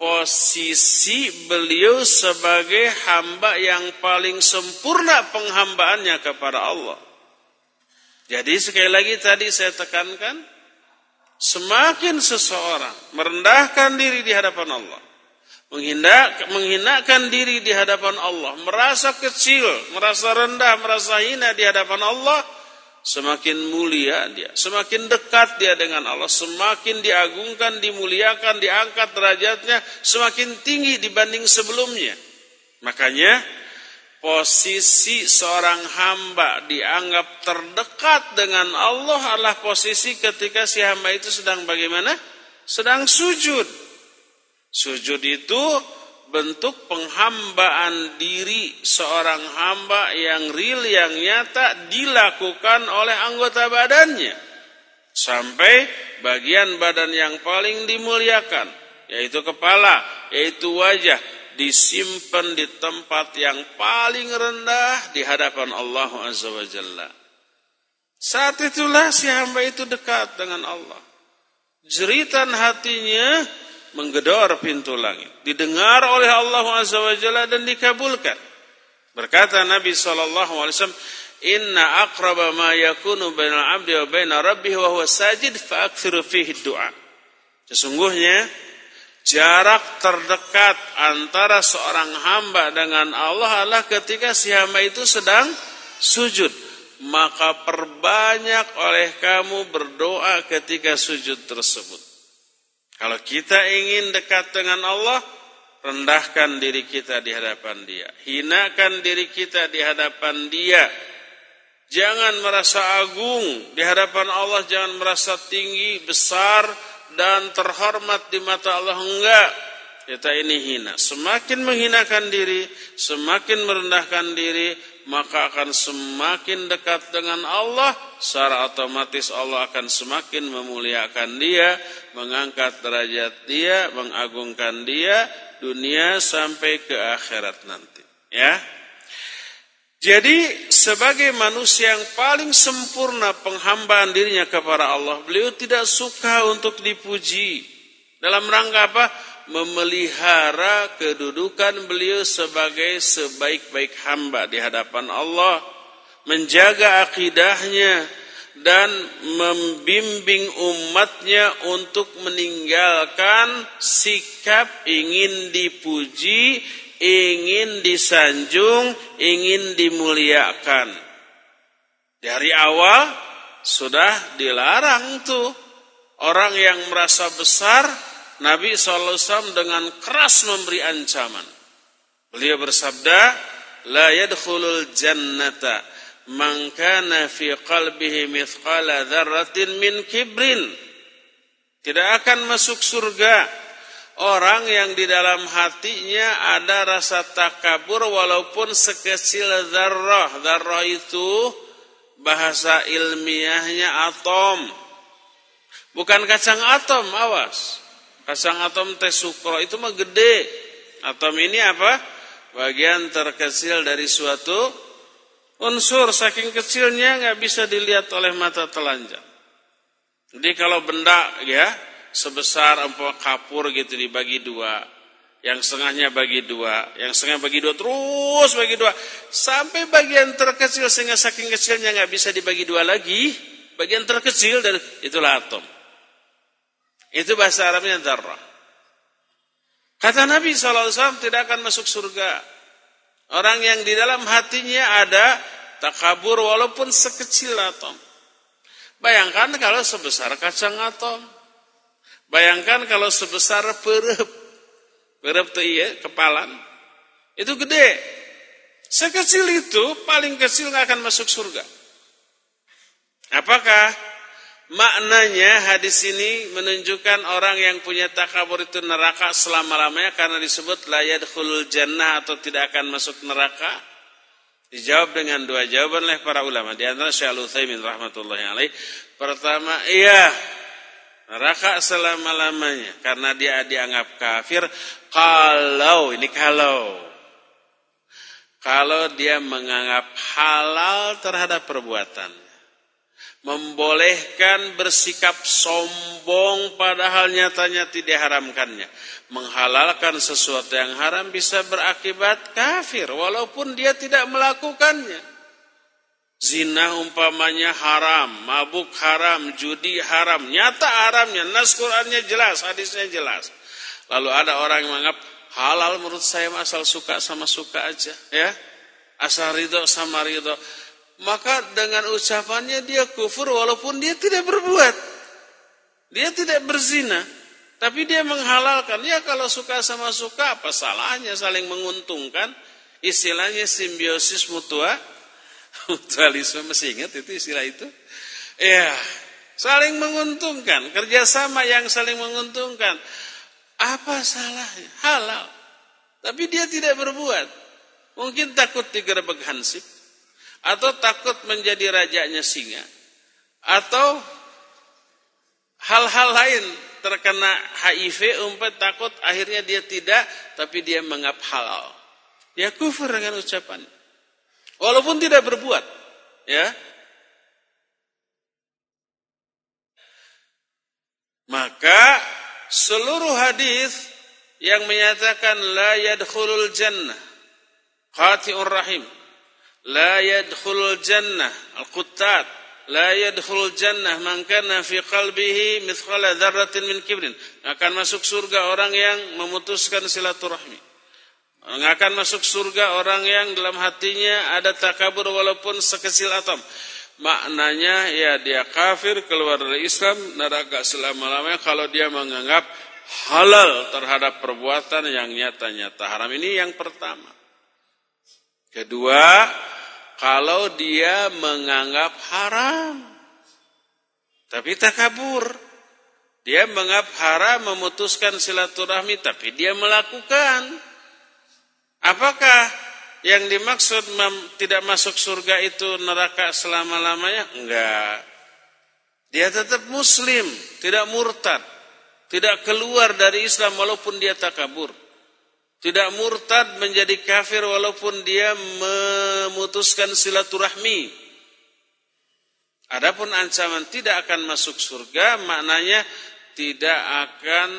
posisi beliau sebagai hamba yang paling sempurna penghambaannya kepada Allah. Jadi sekali lagi tadi saya tekankan, Semakin seseorang merendahkan diri di hadapan Allah, menghindak, menghinakan diri di hadapan Allah, merasa kecil, merasa rendah, merasa hina di hadapan Allah, semakin mulia dia, semakin dekat dia dengan Allah, semakin diagungkan, dimuliakan, diangkat derajatnya, semakin tinggi dibanding sebelumnya. Makanya posisi seorang hamba dianggap terdekat dengan Allah adalah posisi ketika si hamba itu sedang bagaimana? Sedang sujud. Sujud itu bentuk penghambaan diri seorang hamba yang real, yang nyata dilakukan oleh anggota badannya. Sampai bagian badan yang paling dimuliakan, yaitu kepala, yaitu wajah, disimpan di tempat yang paling rendah di hadapan Allah Azza. Saat itulah si hamba itu dekat dengan Allah. Jeritan hatinya menggedor pintu langit. Didengar oleh Allah Azza wa Jalla dan dikabulkan. Berkata Nabi SAW, Inna aqraba ma yakunu bainal abdi wa baina rabbih wa huwa sajid fa fihi du'a. Sesungguhnya Jarak terdekat antara seorang hamba dengan Allah adalah ketika si hamba itu sedang sujud. Maka perbanyak oleh kamu berdoa ketika sujud tersebut. Kalau kita ingin dekat dengan Allah, rendahkan diri kita di hadapan dia. Hinakan diri kita di hadapan dia. Jangan merasa agung di hadapan Allah, jangan merasa tinggi, besar, dan terhormat di mata Allah enggak kita ini hina semakin menghinakan diri semakin merendahkan diri maka akan semakin dekat dengan Allah secara otomatis Allah akan semakin memuliakan dia mengangkat derajat dia mengagungkan dia dunia sampai ke akhirat nanti ya jadi sebagai manusia yang paling sempurna penghambaan dirinya kepada Allah, beliau tidak suka untuk dipuji. Dalam rangka apa? Memelihara kedudukan beliau sebagai sebaik-baik hamba di hadapan Allah, menjaga akidahnya dan membimbing umatnya untuk meninggalkan sikap ingin dipuji, ingin disanjung, ingin dimuliakan. Dari awal sudah dilarang tuh orang yang merasa besar, Nabi SAW dengan keras memberi ancaman. Beliau bersabda, La yadkhulul jannata man kana fi qalbihi mithqala dzarratin min kibrin. Tidak akan masuk surga Orang yang di dalam hatinya ada rasa takabur walaupun sekecil zarrah. Zarrah itu bahasa ilmiahnya atom. Bukan kacang atom, awas. Kacang atom teh sukro itu mah gede. Atom ini apa? Bagian terkecil dari suatu unsur. Saking kecilnya nggak bisa dilihat oleh mata telanjang. Jadi kalau benda ya sebesar empok kapur gitu dibagi dua. Yang setengahnya bagi dua, yang setengah bagi dua, terus bagi dua. Sampai bagian terkecil sehingga saking kecilnya nggak bisa dibagi dua lagi. Bagian terkecil dari itulah atom. Itu bahasa Arabnya darah. Kata Nabi SAW tidak akan masuk surga. Orang yang di dalam hatinya ada takabur walaupun sekecil atom. Bayangkan kalau sebesar kacang atom. Bayangkan kalau sebesar perep. Perep itu iya, kepalan. Itu gede. Sekecil itu, paling kecil nggak akan masuk surga. Apakah maknanya hadis ini menunjukkan orang yang punya takabur itu neraka selama-lamanya karena disebut layad khulul jannah atau tidak akan masuk neraka? Dijawab dengan dua jawaban oleh para ulama. Di antara Syekh Al-Utsaimin rahmatullahi alaih. Pertama, iya neraka selama-lamanya karena dia dianggap kafir kalau ini kalau kalau dia menganggap halal terhadap perbuatan membolehkan bersikap sombong padahal nyatanya tidak haramkannya menghalalkan sesuatu yang haram bisa berakibat kafir walaupun dia tidak melakukannya Zina umpamanya haram, mabuk haram, judi haram, nyata haramnya, nas Qur'annya jelas, hadisnya jelas. Lalu ada orang yang menganggap halal menurut saya asal suka sama suka aja, ya. Asal ridho sama ridho. Maka dengan ucapannya dia kufur walaupun dia tidak berbuat. Dia tidak berzina. Tapi dia menghalalkan. Ya kalau suka sama suka apa salahnya saling menguntungkan. Istilahnya simbiosis mutua Mutualisme masih ingat itu istilah itu? Ya, saling menguntungkan, kerjasama yang saling menguntungkan. Apa salahnya? Halal. Tapi dia tidak berbuat. Mungkin takut digerebek hansip. Atau takut menjadi rajanya singa. Atau hal-hal lain terkena HIV umpet takut akhirnya dia tidak tapi dia mengap halal. Ya kufur dengan ucapan. Walaupun tidak berbuat, ya. Maka seluruh hadis yang menyatakan la yadkhulul jannah qati'ur rahim la yadkhulul jannah al-quttat la yadkhulul jannah man kana fi qalbihi mithqala dzarratin min kibrin akan masuk surga orang yang memutuskan silaturahmi akan masuk surga orang yang dalam hatinya ada takabur walaupun sekecil atom. Maknanya ya dia kafir keluar dari Islam neraka selama-lamanya kalau dia menganggap halal terhadap perbuatan yang nyata-nyata haram. Ini yang pertama. Kedua, kalau dia menganggap haram tapi takabur. Dia menganggap haram memutuskan silaturahmi tapi dia melakukan. Apakah yang dimaksud tidak masuk surga itu neraka selama-lamanya? Enggak. Dia tetap muslim, tidak murtad. Tidak keluar dari Islam walaupun dia takabur. Tidak murtad menjadi kafir walaupun dia memutuskan silaturahmi. Adapun ancaman tidak akan masuk surga maknanya tidak akan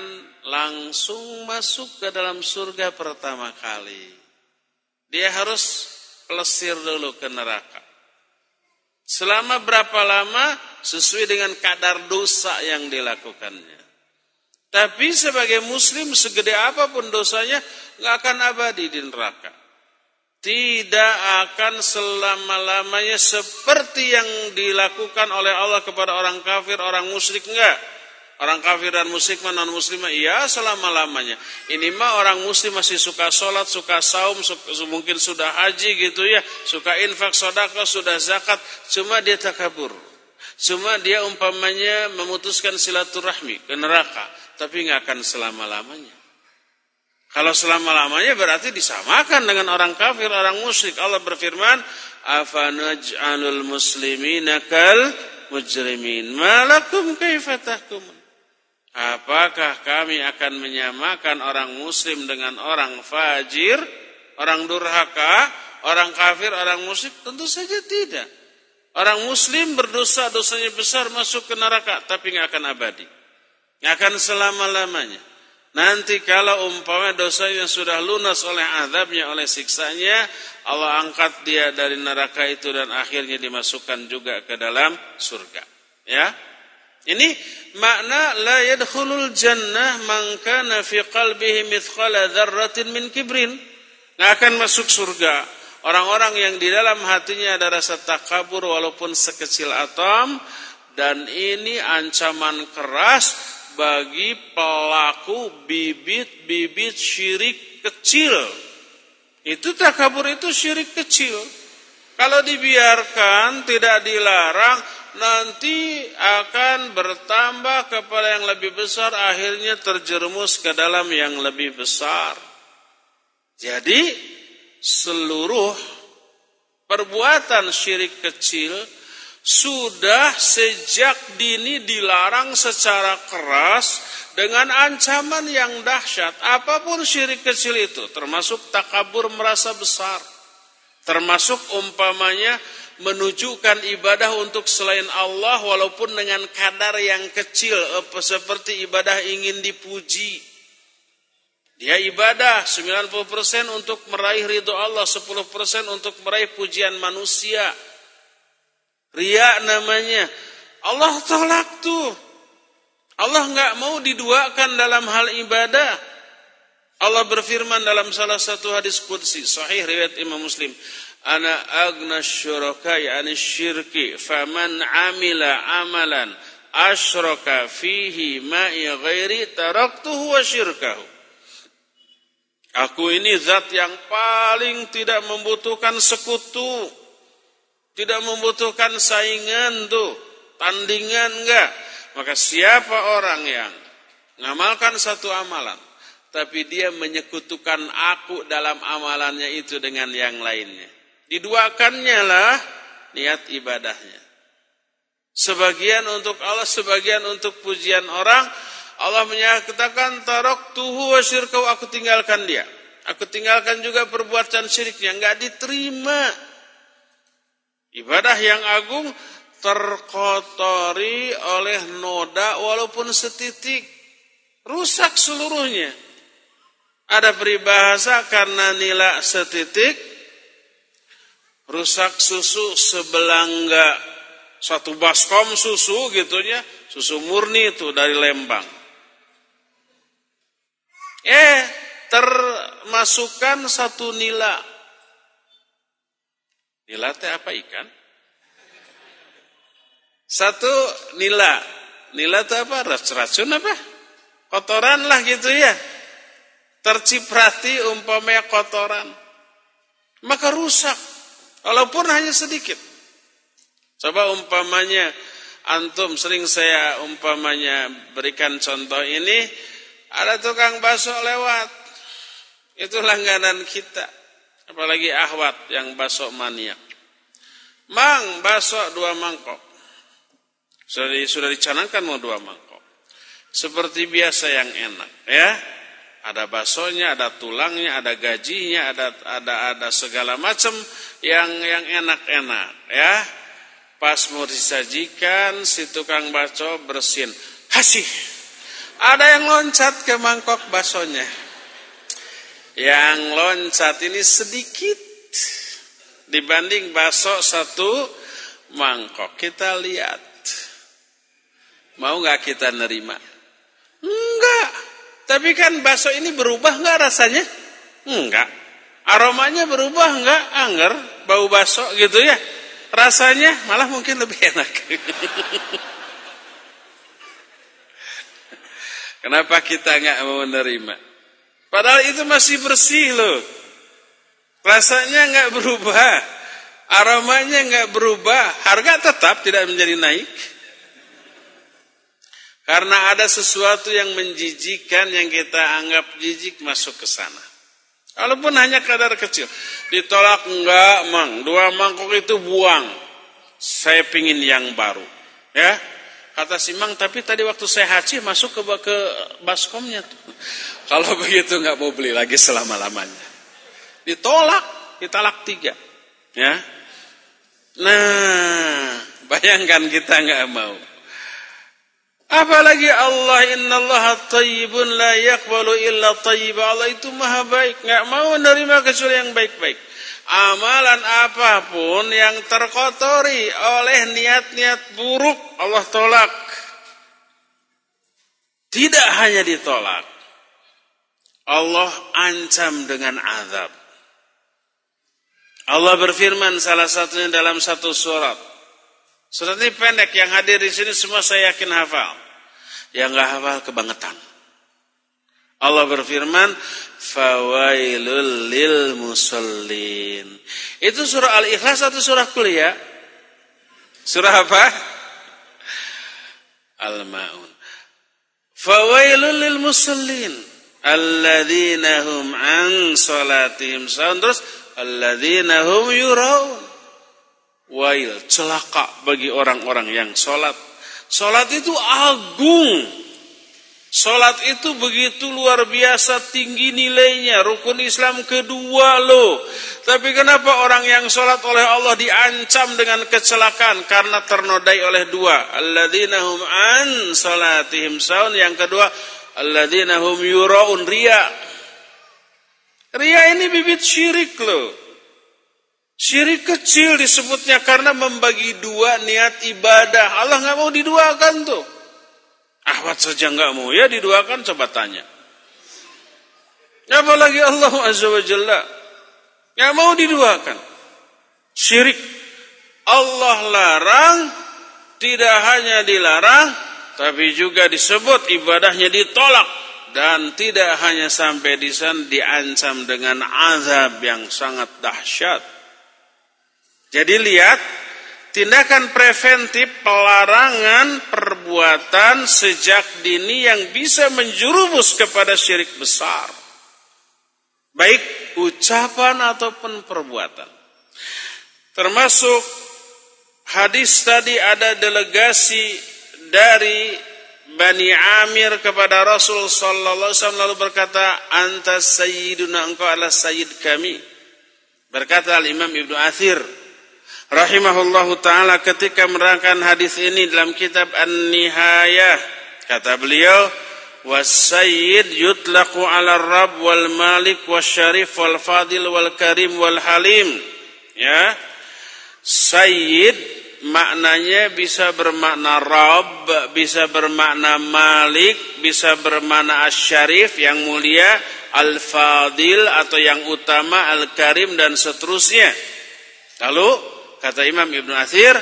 langsung masuk ke dalam surga pertama kali. Dia harus pelesir dulu ke neraka. Selama berapa lama sesuai dengan kadar dosa yang dilakukannya. Tapi sebagai muslim segede apa pun dosanya nggak akan abadi di neraka. Tidak akan selama-lamanya seperti yang dilakukan oleh Allah kepada orang kafir, orang musyrik enggak. Orang kafir dan musyrik non muslim iya selama-lamanya. Ini mah orang muslim masih suka sholat, suka saum, suka, mungkin sudah haji gitu ya, suka infak, sodako, sudah zakat, cuma dia takabur. Cuma dia umpamanya memutuskan silaturahmi ke neraka, tapi nggak akan selama-lamanya. Kalau selama-lamanya berarti disamakan dengan orang kafir, orang musyrik. Allah berfirman, "Afanaj'alul muslimina kal mujrimin. Malakum kaifa tahkumun?" Apakah kami akan menyamakan orang muslim dengan orang fajir, orang durhaka, orang kafir, orang musyrik? Tentu saja tidak. Orang muslim berdosa, dosanya besar masuk ke neraka, tapi nggak akan abadi. Nggak akan selama-lamanya. Nanti kalau umpama dosanya sudah lunas oleh azabnya, oleh siksanya, Allah angkat dia dari neraka itu dan akhirnya dimasukkan juga ke dalam surga. Ya, ini makna la yadkhulul jannah man kana fi qalbihi mithqala dzarratin min kibrin. Nggak akan masuk surga. Orang-orang yang di dalam hatinya ada rasa takabur walaupun sekecil atom dan ini ancaman keras bagi pelaku bibit-bibit syirik kecil. Itu takabur itu syirik kecil. Kalau dibiarkan tidak dilarang nanti akan bertambah kepada yang lebih besar akhirnya terjerumus ke dalam yang lebih besar. Jadi seluruh perbuatan syirik kecil sudah sejak dini dilarang secara keras dengan ancaman yang dahsyat. Apa pun syirik kecil itu, termasuk takabur merasa besar, termasuk umpamanya menunjukkan ibadah untuk selain Allah walaupun dengan kadar yang kecil seperti ibadah ingin dipuji. Dia ibadah 90% untuk meraih ridho Allah, 10% untuk meraih pujian manusia. Ria namanya. Allah tolak tuh. Allah nggak mau diduakan dalam hal ibadah. Allah berfirman dalam salah satu hadis qudsi sahih riwayat Imam Muslim, "Ana agna syuraka yani syirki, faman amila amalan asyraka fihi ma'i ghairi taraktuhu wa syirkahu." Aku ini zat yang paling tidak membutuhkan sekutu tidak membutuhkan saingan tuh, tandingan enggak. Maka siapa orang yang ngamalkan satu amalan, tapi dia menyekutukan aku dalam amalannya itu dengan yang lainnya. Diduakannya lah niat ibadahnya. Sebagian untuk Allah, sebagian untuk pujian orang. Allah menyatakan tarok tuhu wa aku tinggalkan dia. Aku tinggalkan juga perbuatan syiriknya. Enggak diterima. Ibadah yang agung terkotori oleh noda walaupun setitik. Rusak seluruhnya. Ada peribahasa karena nila setitik, rusak susu sebelangga satu baskom susu gitunya, susu murni itu dari Lembang. Eh, termasukkan satu nila Nila teh apa ikan? Satu nila. Nila itu apa? Racun apa? Kotoran lah gitu ya. Terciprati umpamanya kotoran. Maka rusak. Walaupun hanya sedikit. Coba umpamanya antum sering saya umpamanya berikan contoh ini. Ada tukang bakso lewat. Itu langganan kita. Apalagi ahwat yang basok maniak. Mang, basok dua mangkok. Sudah, di, sudah dicanangkan mau dua mangkok. Seperti biasa yang enak. ya. Ada basonya, ada tulangnya, ada gajinya, ada ada ada segala macam yang yang enak-enak. ya. Pas mau disajikan, si tukang baso bersin. Hasih. Ada yang loncat ke mangkok basonya. Yang loncat ini sedikit dibanding bakso satu mangkok. Kita lihat. Mau nggak kita nerima? Enggak. Tapi kan bakso ini berubah nggak rasanya? Enggak. Aromanya berubah nggak? Angger, bau bakso gitu ya. Rasanya malah mungkin lebih enak. Kenapa kita nggak mau menerima? Padahal itu masih bersih loh. Rasanya nggak berubah. Aromanya nggak berubah. Harga tetap tidak menjadi naik. Karena ada sesuatu yang menjijikan yang kita anggap jijik masuk ke sana. Walaupun hanya kadar kecil. Ditolak enggak, Mang. Dua mangkok itu buang. Saya pingin yang baru. Ya, Kata si Mang, tapi tadi waktu saya haji masuk ke ke baskomnya tuh. Kalau begitu nggak mau beli lagi selama-lamanya. Ditolak, ditalak tiga. Ya. Nah, bayangkan kita nggak mau. Apalagi Allah Inna Allah tayyibun la yakbalu illa tayyib. Allah itu maha baik, nggak mau menerima kecuali yang baik-baik. Amalan apa pun yang terkotori oleh niat-niat buruk Allah tolak. Tidak hanya ditolak. Allah ancam dengan azab. Allah berfirman salah satunya dalam satu surat. Surat ini pendek, yang hadir di sini semua saya yakin hafal. Yang nggak hafal kebangetan. Allah berfirman, "Fawailul lil musallin." Itu surah Al-Ikhlas atau surah kuliah? Surah apa? Al-Maun. Fawailul lil musallin alladzina hum an salatihim terus alladzina hum yuraun. Wail, celaka bagi orang-orang yang sholat. Sholat itu agung. Sholat itu begitu luar biasa tinggi nilainya. Rukun Islam kedua loh. Tapi kenapa orang yang sholat oleh Allah diancam dengan kecelakaan? Karena ternodai oleh dua. Alladzina hum an sholatihim saun. Yang kedua, alladzina hum yura'un riya. Ria ini bibit syirik loh. Syirik kecil disebutnya karena membagi dua niat ibadah. Allah nggak mau diduakan tuh. Ahwat saja nggak mau ya diduakan coba tanya. Apalagi Allah Azza wa Jalla. Nggak mau diduakan. Syirik. Allah larang. Tidak hanya dilarang. Tapi juga disebut ibadahnya ditolak. Dan tidak hanya sampai di sana diancam dengan azab yang sangat dahsyat. Jadi lihat tindakan preventif pelarangan perbuatan sejak dini yang bisa menjerumus kepada syirik besar. Baik ucapan ataupun perbuatan. Termasuk hadis tadi ada delegasi dari Bani Amir kepada Rasul sallallahu alaihi wasallam lalu berkata, "Anta sayyiduna engkau adalah sayyid kami." Berkata Al-Imam Ibnu Athir, rahimahullahu taala ketika menerangkan hadis ini dalam kitab An-Nihayah kata beliau wasayyid yutlaqu 'ala rabb wal malik wasyarif wal fadil wal karim wal halim. Ya. Sayyid maknanya bisa bermakna rabb bisa bermakna malik bisa bermakna asyarif yang mulia al fadil atau yang utama al karim dan seterusnya. Lalu Kata Imam Ibn Athir,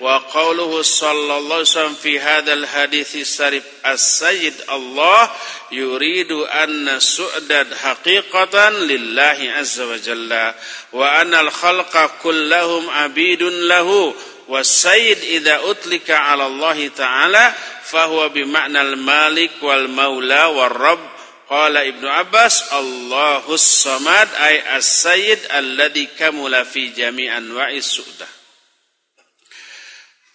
wa qawluhu sallallahu alaihi wasallam fi hadzal hadits sarif as-sayyid Allah yuridu anna su'dad haqiqatan lillahi azza wa jalla wa anna al-khalqa kullahum abidun lahu was-sayyid idza utlika 'ala Allah ta'ala fahuwa bima'na al-malik wal maula war rabb Qala Ibnu Abbas, Allahus samad ay as-sayyid alladhi kamula fi jami'an wa'is su'dah.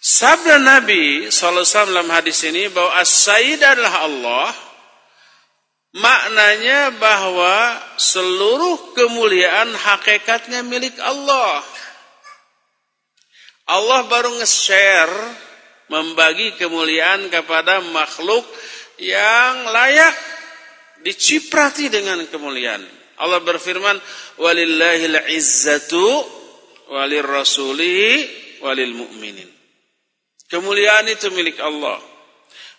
Sabda Nabi SAW dalam hadis ini bahwa as-sayyid adalah Allah. Maknanya bahwa seluruh kemuliaan hakikatnya milik Allah. Allah baru nge-share membagi kemuliaan kepada makhluk yang layak diciprati dengan kemuliaan. Allah berfirman, "Walillahil izzatu walir rasuli walil mu'minin." Kemuliaan itu milik Allah.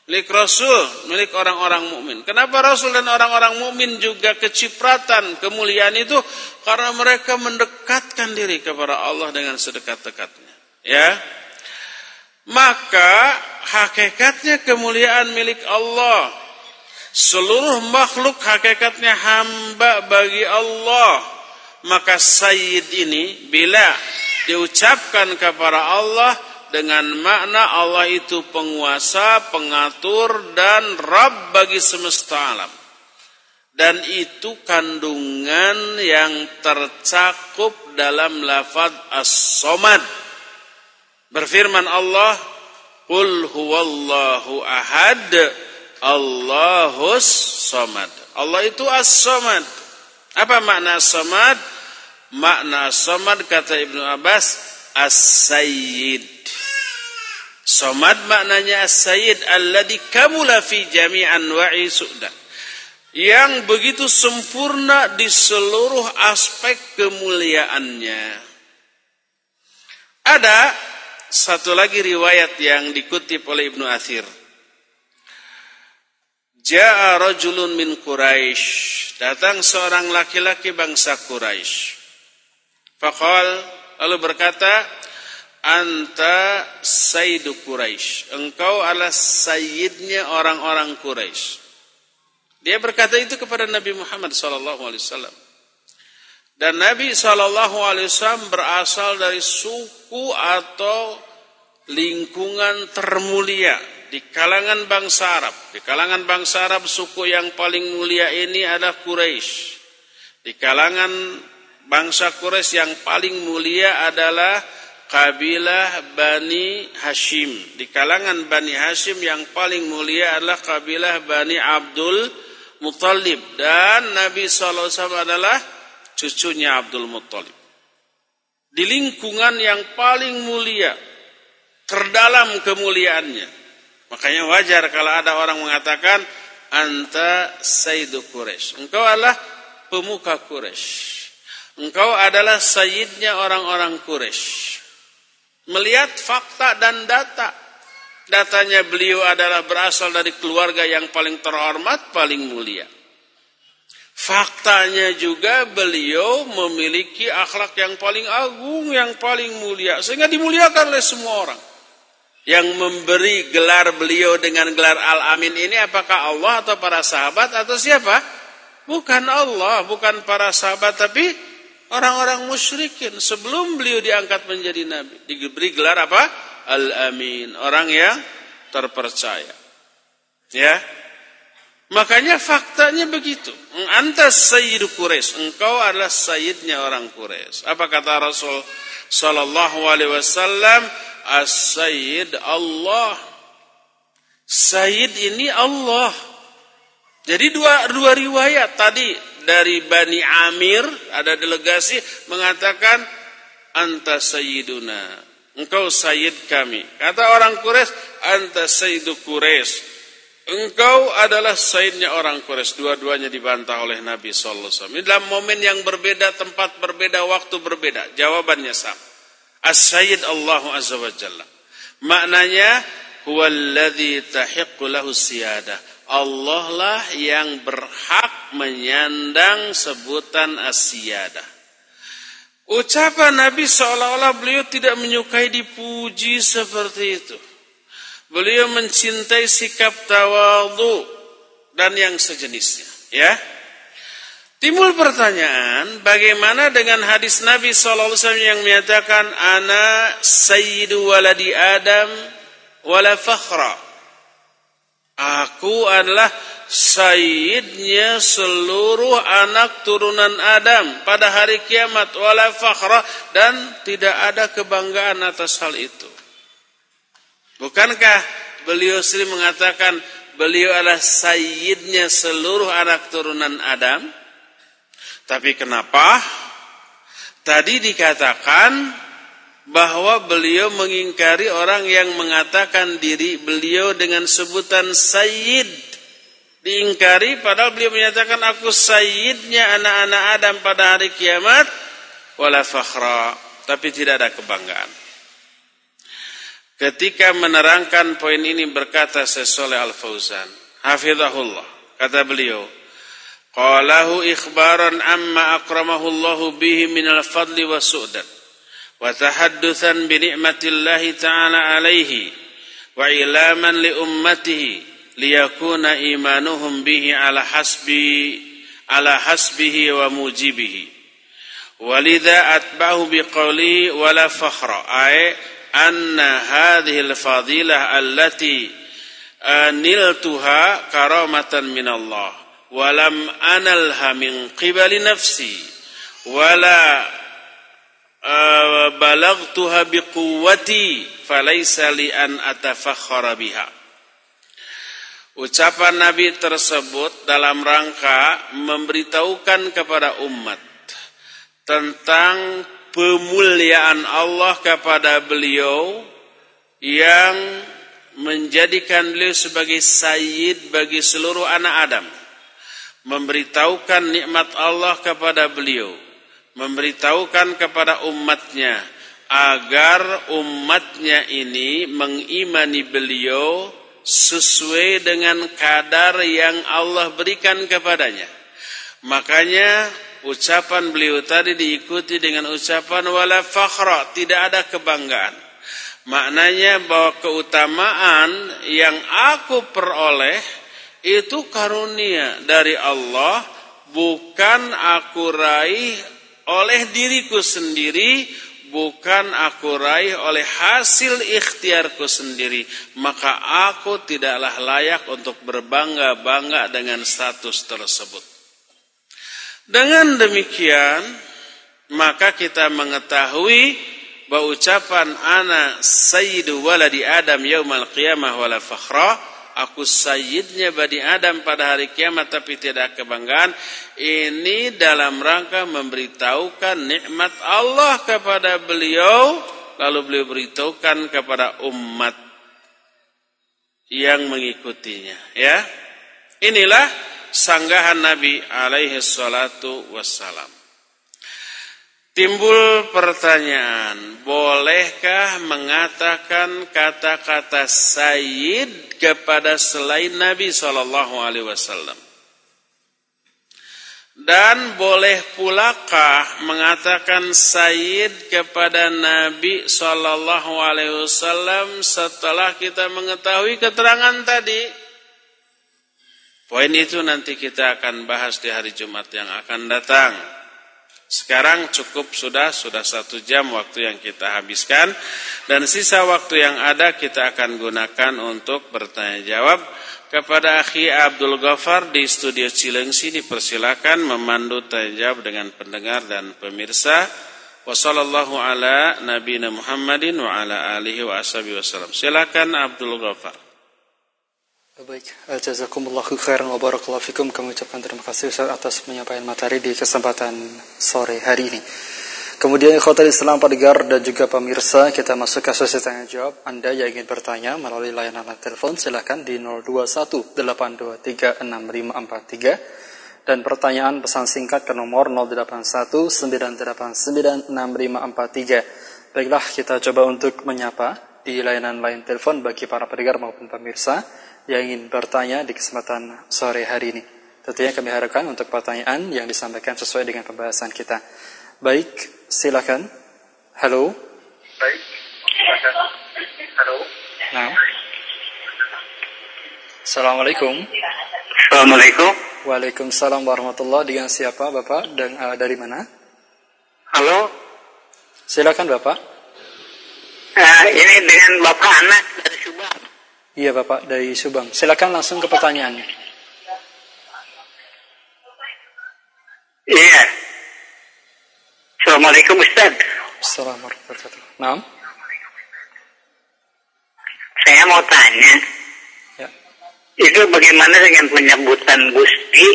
Milik Rasul, milik orang-orang mukmin. Kenapa Rasul dan orang-orang mukmin juga kecipratan kemuliaan itu? Karena mereka mendekatkan diri kepada Allah dengan sedekat-dekatnya. Ya. Maka hakikatnya kemuliaan milik Allah Seluruh makhluk hakikatnya hamba bagi Allah. Maka sayyid ini bila diucapkan kepada Allah dengan makna Allah itu penguasa, pengatur dan Rabb bagi semesta alam. Dan itu kandungan yang tercakup dalam lafaz as-somad. Berfirman Allah, Qul huwallahu ahad Allahus Somad. Allah itu As-Somad. Apa makna As-Somad? Makna As-Somad kata Ibnu Abbas As-Sayyid. Somad maknanya As-Sayyid alladhi kamula fi jami'an wa'i su'dah. Yang begitu sempurna di seluruh aspek kemuliaannya. Ada satu lagi riwayat yang dikutip oleh Ibnu Athir. Ja'a rajulun min Quraisy. Datang seorang laki-laki bangsa Quraisy. Faqal lalu berkata, "Anta sayyidu Quraisy." Engkau adalah sayyidnya orang-orang Quraisy. Dia berkata itu kepada Nabi Muhammad sallallahu alaihi wasallam. Dan Nabi sallallahu alaihi wasallam berasal dari suku atau lingkungan termulia di kalangan bangsa Arab. Di kalangan bangsa Arab suku yang paling mulia ini adalah Quraisy. Di kalangan bangsa Quraisy yang paling mulia adalah kabilah Bani Hashim. Di kalangan Bani Hashim yang paling mulia adalah kabilah Bani Abdul Muttalib. Dan Nabi SAW adalah cucunya Abdul Muttalib. Di lingkungan yang paling mulia, terdalam kemuliaannya. Makanya wajar kalau ada orang mengatakan, Anta Sayyidu Quraisy. Engkau adalah pemuka Quraisy. Engkau adalah sayyidnya orang-orang Quraisy. Melihat fakta dan data. Datanya beliau adalah berasal dari keluarga yang paling terhormat, paling mulia. Faktanya juga beliau memiliki akhlak yang paling agung, yang paling mulia. Sehingga dimuliakan oleh semua orang. Yang memberi gelar beliau dengan gelar Al-Amin ini apakah Allah atau para sahabat atau siapa? Bukan Allah, bukan para sahabat tapi orang-orang musyrikin sebelum beliau diangkat menjadi nabi. Diberi gelar apa? Al-Amin, orang yang terpercaya. Ya. Makanya faktanya begitu. Anta sayyidu Quraisy, engkau adalah sayyidnya orang Quraisy. Apa kata Rasul sallallahu alaihi wasallam? As-Sayyid Allah. Sayyid ini Allah. Jadi dua dua riwayat tadi dari Bani Amir ada delegasi mengatakan anta sayyiduna. Engkau sayyid kami. Kata orang Quraisy, anta sayyidu Quraisy. Engkau adalah sayyidnya orang Quraisy. Dua-duanya dibantah oleh Nabi sallallahu alaihi wasallam. Dalam momen yang berbeda, tempat berbeda, waktu berbeda. Jawabannya sama. As-Sayyid Allah Azza wa Jalla. Maknanya huwallazi tahiqqu lahu siyadah. Allah lah yang berhak menyandang sebutan as-siyadah. Ucapan Nabi seolah-olah beliau tidak menyukai dipuji seperti itu. Beliau mencintai sikap tawadhu dan yang sejenisnya, ya. Timbul pertanyaan, bagaimana dengan hadis Nabi SAW yang menyatakan, Ana sayyidu waladi Adam wala fakhra. Aku adalah sayyidnya seluruh anak turunan Adam pada hari kiamat wala fakhra dan tidak ada kebanggaan atas hal itu. Bukankah beliau sendiri mengatakan beliau adalah sayyidnya seluruh anak turunan Adam? Tapi kenapa tadi dikatakan bahwa beliau mengingkari orang yang mengatakan diri beliau dengan sebutan Sayyid. Diingkari padahal beliau menyatakan aku Sayyidnya anak-anak Adam pada hari kiamat. Wala fakhra. Tapi tidak ada kebanggaan. Ketika menerangkan poin ini berkata Sesoleh Al-Fauzan. Hafizahullah. Kata beliau. Qalahu ikhbaran amma akramahu Allah bihi minal fadli wa su'dan. Wa tahadduthan bi ni'matillahi ta'ala alaihi. Wa ilaman li ummatihi. Liyakuna imanuhum bihi ala hasbi ala hasbihi wa mujibihi. Walidha atba'ahu biqawli wala fakhra. Ay anna hadhihi al-fadilah walam analha min qibali nafsi. Wala uh, balagtuha biquwwati falaysa li an atafakhara biha. Ucapan Nabi tersebut dalam rangka memberitahukan kepada umat tentang pemuliaan Allah kepada beliau yang menjadikan beliau sebagai sayyid bagi seluruh anak Adam memberitahukan nikmat Allah kepada beliau, memberitahukan kepada umatnya agar umatnya ini mengimani beliau sesuai dengan kadar yang Allah berikan kepadanya. Makanya ucapan beliau tadi diikuti dengan ucapan wala fakhra, tidak ada kebanggaan. Maknanya bahwa keutamaan yang aku peroleh itu karunia dari Allah bukan aku raih oleh diriku sendiri bukan aku raih oleh hasil ikhtiarku sendiri. Maka aku tidaklah layak untuk berbangga-bangga dengan status tersebut. Dengan demikian maka kita mengetahui bahwa ucapan ana sayyidu waladi Adam yaumal qiyamah wala fakhra aku sayyidnya Bani Adam pada hari kiamat tapi tidak kebanggaan. Ini dalam rangka memberitahukan nikmat Allah kepada beliau lalu beliau beritahukan kepada umat yang mengikutinya ya. Inilah sanggahan Nabi alaihi salatu wassalam Timbul pertanyaan, bolehkah mengatakan kata-kata sayyid kepada selain Nabi Shallallahu Alaihi Wasallam? Dan boleh pulakah mengatakan sayyid kepada Nabi Shallallahu Alaihi Wasallam setelah kita mengetahui keterangan tadi? Poin itu nanti kita akan bahas di hari Jumat yang akan datang. Sekarang cukup sudah, sudah satu jam waktu yang kita habiskan. Dan sisa waktu yang ada kita akan gunakan untuk bertanya jawab. Kepada Akhi Abdul Ghafar di studio Cilengsi dipersilakan memandu tanya jawab dengan pendengar dan pemirsa. Wassalamualaikum ala nabiyina Muhammadin wa ala alihi wa ashabihi wasallam. Silakan Abdul Ghafar. Baik, jazakumullahu khairan wa barakallahu fikum. Kami ucapkan terima kasih Ustaz atas penyampaian materi di kesempatan sore hari ini. Kemudian ikhwatal Islam Padigar dan juga pemirsa, kita masuk ke sesi tanya jawab. Anda yang ingin bertanya melalui layanan telepon silahkan di 0218236543 dan pertanyaan pesan singkat ke nomor 0819896543. Baiklah, kita coba untuk menyapa di layanan lain telepon bagi para pendengar maupun pemirsa yang ingin bertanya di kesempatan sore hari ini. Tentunya kami harapkan untuk pertanyaan yang disampaikan sesuai dengan pembahasan kita. Baik, silakan. Halo. Baik, silakan. Halo. Nah. Assalamualaikum. Assalamualaikum. Waalaikumsalam warahmatullahi Dengan siapa Bapak dan uh, dari mana? Halo. Silakan Bapak. Uh, ini dengan Bapak anak. Iya Bapak dari Subang. Silakan langsung ke pertanyaannya. Iya. Assalamualaikum Ustaz. Assalamualaikum warahmatullahi wabarakatuh. Saya mau tanya. Ya. Itu bagaimana dengan penyebutan Gusti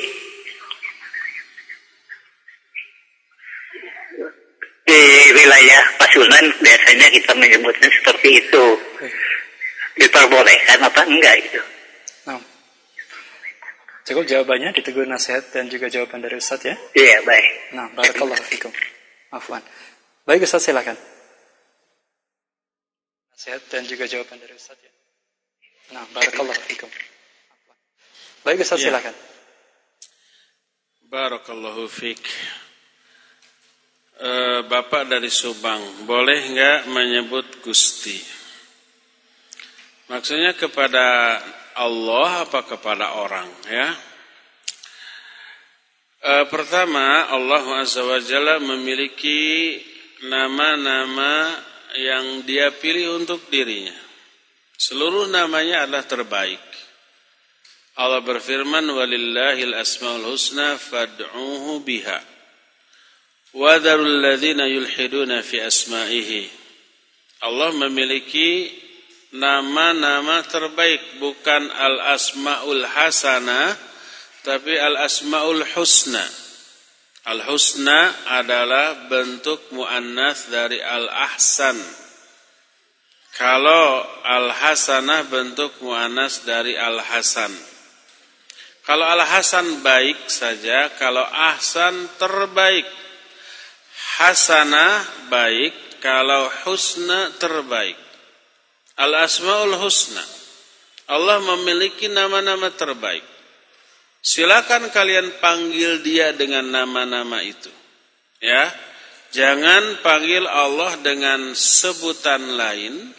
di wilayah Pasuruan biasanya kita menyebutnya seperti itu. Oke diperbolehkan apa enggak gitu. Nah. Cukup jawabannya ditegur nasihat dan juga jawaban dari Ustaz ya? Iya, baik. Nah, barakallahu fikum. Afwan. Baik Ustaz silakan. Nasihat dan juga jawaban dari Ustaz ya. Nah, barakallahu fikum. Baik Ustaz ya. silakan. Barakallahu fik. Uh, Bapak dari Subang, boleh nggak menyebut Gusti? Maksudnya kepada Allah apa kepada orang ya? E, pertama Allah Azza wa Jalla memiliki nama-nama yang dia pilih untuk dirinya. Seluruh namanya adalah terbaik. Allah berfirman walillahil asmaul husna fad'uhu biha. Wadharul ladzina yulhiduna fi asma'ihi. Allah memiliki nama-nama terbaik bukan al-asmaul hasana tapi al-asmaul husna. Al-husna adalah bentuk muannas dari al-ahsan. Kalau al-hasanah bentuk muannas dari al-hasan. Kalau al-hasan baik saja, kalau ahsan terbaik. Hasanah baik, kalau husna terbaik. Al-Asmaul Husna. Allah memiliki nama-nama terbaik. Silakan kalian panggil dia dengan nama-nama itu. Ya. Jangan panggil Allah dengan sebutan lain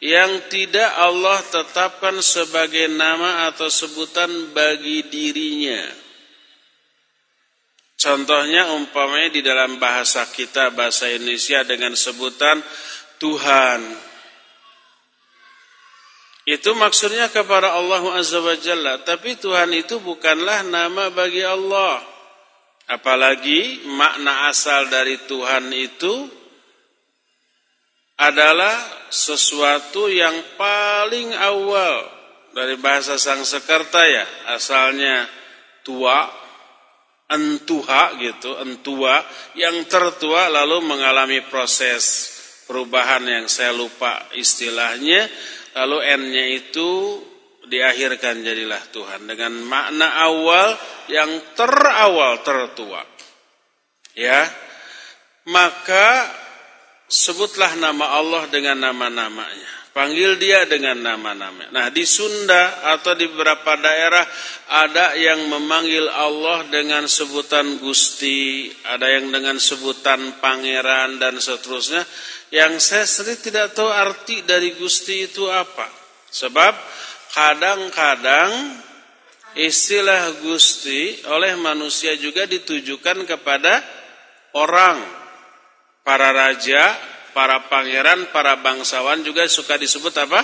yang tidak Allah tetapkan sebagai nama atau sebutan bagi dirinya. Contohnya umpamanya di dalam bahasa kita bahasa Indonesia dengan sebutan Tuhan, itu maksudnya kepada Allah Azza wa Jalla. Tapi Tuhan itu bukanlah nama bagi Allah. Apalagi makna asal dari Tuhan itu adalah sesuatu yang paling awal dari bahasa Sangsekerta ya, asalnya tua, entuha gitu, entua, yang tertua lalu mengalami proses perubahan yang saya lupa istilahnya, lalu N-nya itu diakhirkan jadilah Tuhan dengan makna awal yang terawal tertua. Ya. Maka sebutlah nama Allah dengan nama-namanya. Panggil dia dengan nama-nama. Nah, di Sunda atau di beberapa daerah ada yang memanggil Allah dengan sebutan Gusti, ada yang dengan sebutan Pangeran dan seterusnya. Yang saya sendiri tidak tahu arti dari Gusti itu apa. Sebab kadang-kadang istilah Gusti oleh manusia juga ditujukan kepada orang, para raja, para pangeran, para bangsawan juga suka disebut apa?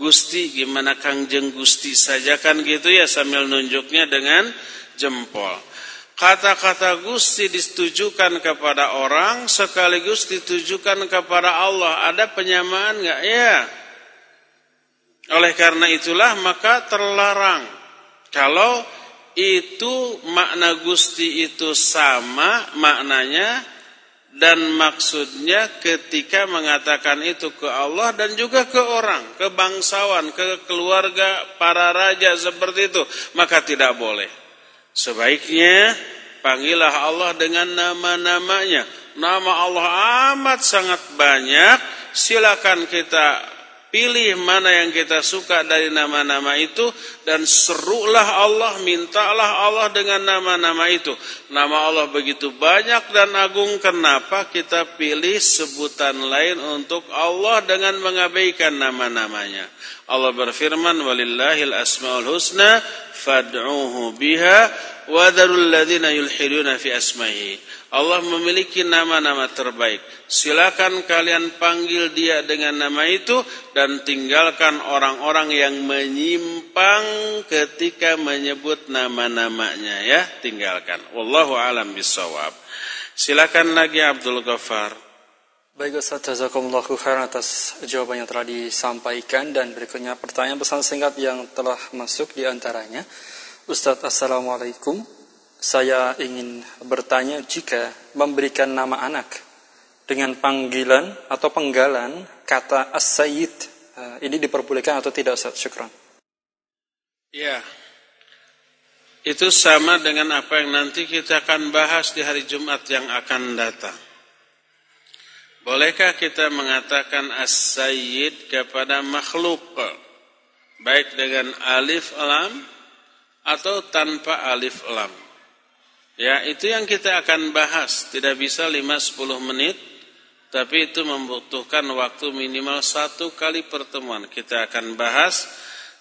Gusti, gimana Kangjeng Gusti saja kan gitu ya sambil nunjuknya dengan jempol. Kata-kata Gusti ditujukan kepada orang sekaligus ditujukan kepada Allah. Ada penyamaan nggak? Ya. Oleh karena itulah maka terlarang kalau itu makna Gusti itu sama maknanya dan maksudnya ketika mengatakan itu ke Allah dan juga ke orang, ke bangsawan, ke keluarga para raja seperti itu, maka tidak boleh. Sebaiknya panggillah Allah dengan nama-namanya. Nama Allah amat sangat banyak. Silakan kita Pilih mana yang kita suka dari nama-nama itu dan serulah Allah, mintalah Allah dengan nama-nama itu. Nama Allah begitu banyak dan agung, kenapa kita pilih sebutan lain untuk Allah dengan mengabaikan nama-namanya? Allah berfirman, "Walillahil asmaul husna fad'uhu biha wa dharul ladzina yulhiduna fi asma'ihi." Allah memiliki nama-nama terbaik. Silakan kalian panggil dia dengan nama itu dan tinggalkan orang-orang yang menyimpang ketika menyebut nama-namanya ya, tinggalkan. Wallahu alam bisawab. Silakan lagi Abdul Ghaffar. Baik Ustaz, jazakumullahu khairan atas jawaban yang telah disampaikan dan berikutnya pertanyaan pesan singkat yang telah masuk di antaranya. Ustaz, Assalamualaikum saya ingin bertanya jika memberikan nama anak dengan panggilan atau penggalan kata as-sayyid eh, ini diperbolehkan atau tidak Ustaz? Syukran. Ya. Itu sama dengan apa yang nanti kita akan bahas di hari Jumat yang akan datang. Bolehkah kita mengatakan as-sayyid kepada makhluk baik dengan alif lam atau tanpa alif lam? Ya, itu yang kita akan bahas. Tidak bisa 5-10 menit, tapi itu membutuhkan waktu minimal satu kali pertemuan. Kita akan bahas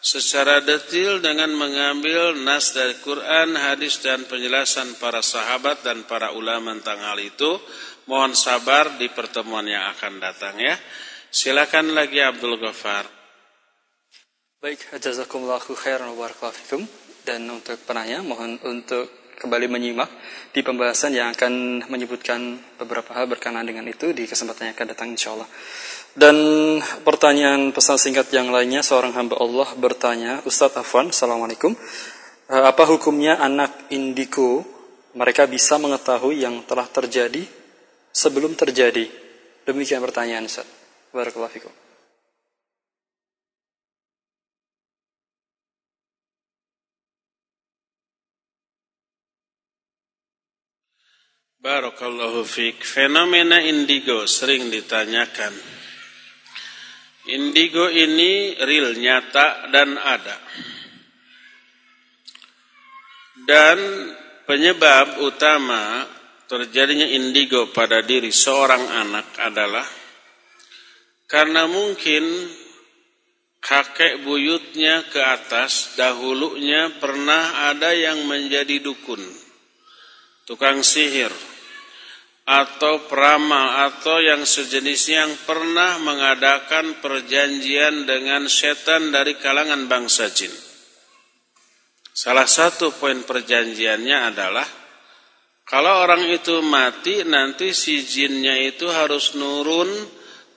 secara detail dengan mengambil nas dari Quran, hadis dan penjelasan para sahabat dan para ulama tentang hal itu. Mohon sabar di pertemuan yang akan datang ya. Silakan lagi Abdul Ghaffar. Baik, jazakumullahu khairan wa barakallahu Dan untuk penanya mohon untuk kembali menyimak di pembahasan yang akan menyebutkan beberapa hal berkenaan dengan itu di kesempatan yang akan datang insya Allah. Dan pertanyaan pesan singkat yang lainnya seorang hamba Allah bertanya, Ustadz Afwan, Assalamualaikum. Eh, apa hukumnya anak indigo mereka bisa mengetahui yang telah terjadi sebelum terjadi? Demikian pertanyaan Ustaz. Barakallahu fikum. Barakallahu fiik. Fenomena indigo sering ditanyakan. Indigo ini real, nyata dan ada. Dan penyebab utama terjadinya indigo pada diri seorang anak adalah karena mungkin kakek buyutnya ke atas dahulunya pernah ada yang menjadi dukun, tukang sihir, atau peramal atau yang sejenisnya yang pernah mengadakan perjanjian dengan setan dari kalangan bangsa jin. Salah satu poin perjanjiannya adalah kalau orang itu mati nanti si jinnya itu harus nurun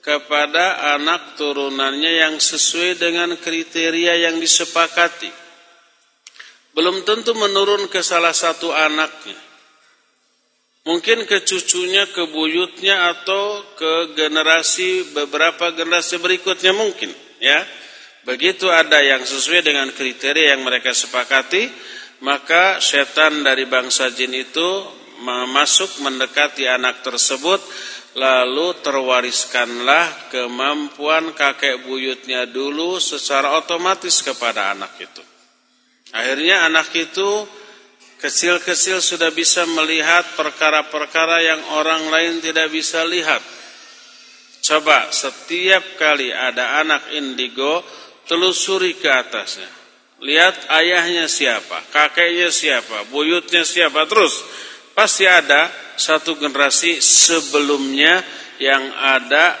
kepada anak turunannya yang sesuai dengan kriteria yang disepakati. Belum tentu menurun ke salah satu anaknya. Mungkin ke cucunya, ke buyutnya atau ke generasi beberapa generasi berikutnya mungkin, ya. Begitu ada yang sesuai dengan kriteria yang mereka sepakati, maka setan dari bangsa jin itu masuk mendekati anak tersebut lalu terwariskanlah kemampuan kakek buyutnya dulu secara otomatis kepada anak itu. Akhirnya anak itu kecil-kecil sudah bisa melihat perkara-perkara yang orang lain tidak bisa lihat. Coba setiap kali ada anak indigo, telusuri ke atasnya. Lihat ayahnya siapa, kakeknya siapa, buyutnya siapa, terus pasti ada satu generasi sebelumnya yang ada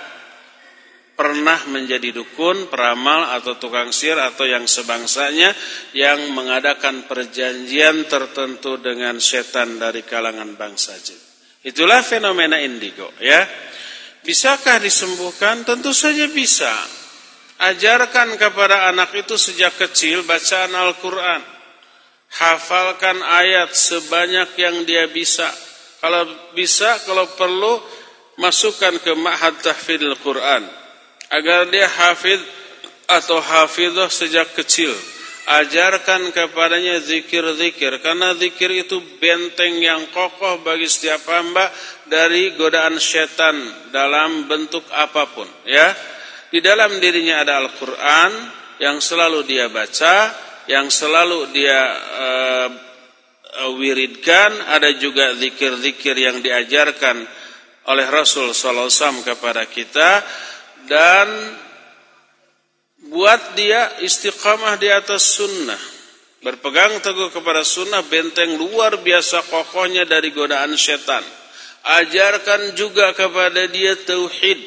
pernah menjadi dukun, peramal atau tukang sihir atau yang sebangsanya yang mengadakan perjanjian tertentu dengan setan dari kalangan bangsa jin. Itulah fenomena indigo ya. Bisakah disembuhkan? Tentu saja bisa. Ajarkan kepada anak itu sejak kecil bacaan Al-Qur'an. Hafalkan ayat sebanyak yang dia bisa kalau bisa, kalau perlu, masukkan ke ma'had Quran. Agar dia hafid atau hafidah sejak kecil. Ajarkan kepadanya zikir-zikir. Karena zikir itu benteng yang kokoh bagi setiap hamba dari godaan setan dalam bentuk apa pun. Ya, Di dalam dirinya ada Al-Quran yang selalu dia baca, yang selalu dia uh, wiridkan, ada juga zikir-zikir yang diajarkan oleh Rasul sallallahu kepada kita dan buat dia istiqamah di atas sunnah. Berpegang teguh kepada sunnah benteng luar biasa kokohnya dari godaan setan. Ajarkan juga kepada dia tauhid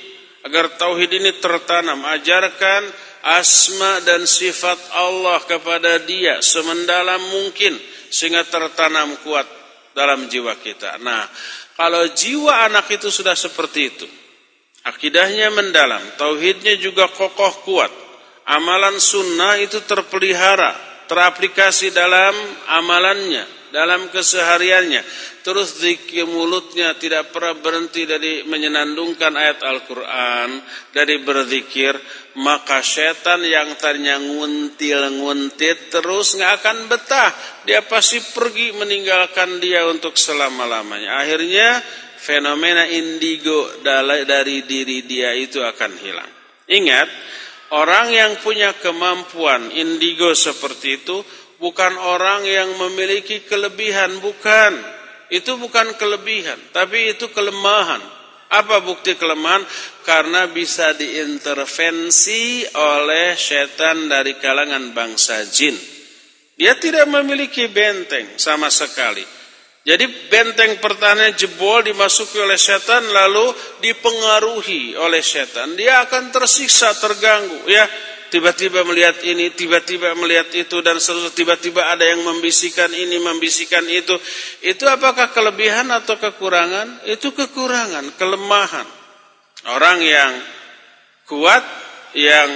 agar tauhid ini tertanam. Ajarkan asma dan sifat Allah kepada dia semendalam mungkin sehingga tertanam kuat dalam jiwa kita. Nah, kalau jiwa anak itu sudah seperti itu, akidahnya mendalam, tauhidnya juga kokoh kuat, amalan sunnah itu terpelihara, teraplikasi dalam amalannya, dalam kesehariannya. Terus zikir mulutnya tidak pernah berhenti dari menyenandungkan ayat Al-Quran, dari berzikir, maka setan yang tadinya nguntil-nguntit terus nggak akan betah. Dia pasti pergi meninggalkan dia untuk selama-lamanya. Akhirnya fenomena indigo dari diri dia itu akan hilang. Ingat, orang yang punya kemampuan indigo seperti itu bukan orang yang memiliki kelebihan, bukan. Itu bukan kelebihan, tapi itu kelemahan. Apa bukti kelemahan? Karena bisa diintervensi oleh setan dari kalangan bangsa jin. Dia tidak memiliki benteng sama sekali. Jadi benteng pertahanan jebol dimasuki oleh setan lalu dipengaruhi oleh setan. Dia akan tersiksa, terganggu. Ya, tiba-tiba melihat ini, tiba-tiba melihat itu dan seterusnya tiba-tiba ada yang membisikkan ini, membisikkan itu. Itu apakah kelebihan atau kekurangan? Itu kekurangan, kelemahan. Orang yang kuat yang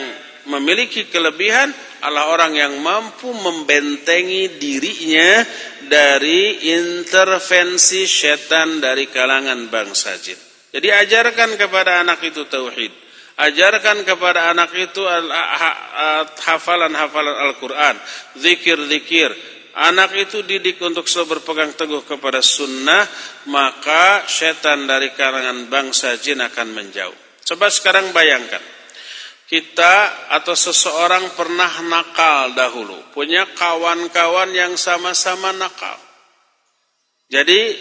memiliki kelebihan adalah orang yang mampu membentengi dirinya dari intervensi setan dari kalangan bangsa jin. Jadi ajarkan kepada anak itu tauhid. Ajarkan kepada anak itu hafalan-hafalan Al-Quran, zikir-zikir. Anak itu didik untuk selalu berpegang teguh kepada sunnah, maka setan dari kalangan bangsa jin akan menjauh. Coba sekarang bayangkan, kita atau seseorang pernah nakal dahulu, punya kawan-kawan yang sama-sama nakal. Jadi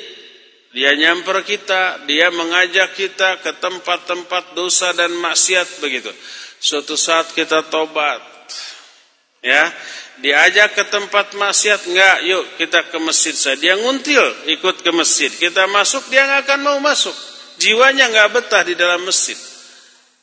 dia nyamper kita, dia mengajak kita ke tempat-tempat dosa dan maksiat begitu. Suatu saat kita tobat. Ya, diajak ke tempat maksiat enggak, yuk kita ke masjid saja. Dia nguntil ikut ke masjid. Kita masuk dia nggak akan mau masuk. Jiwanya nggak betah di dalam masjid.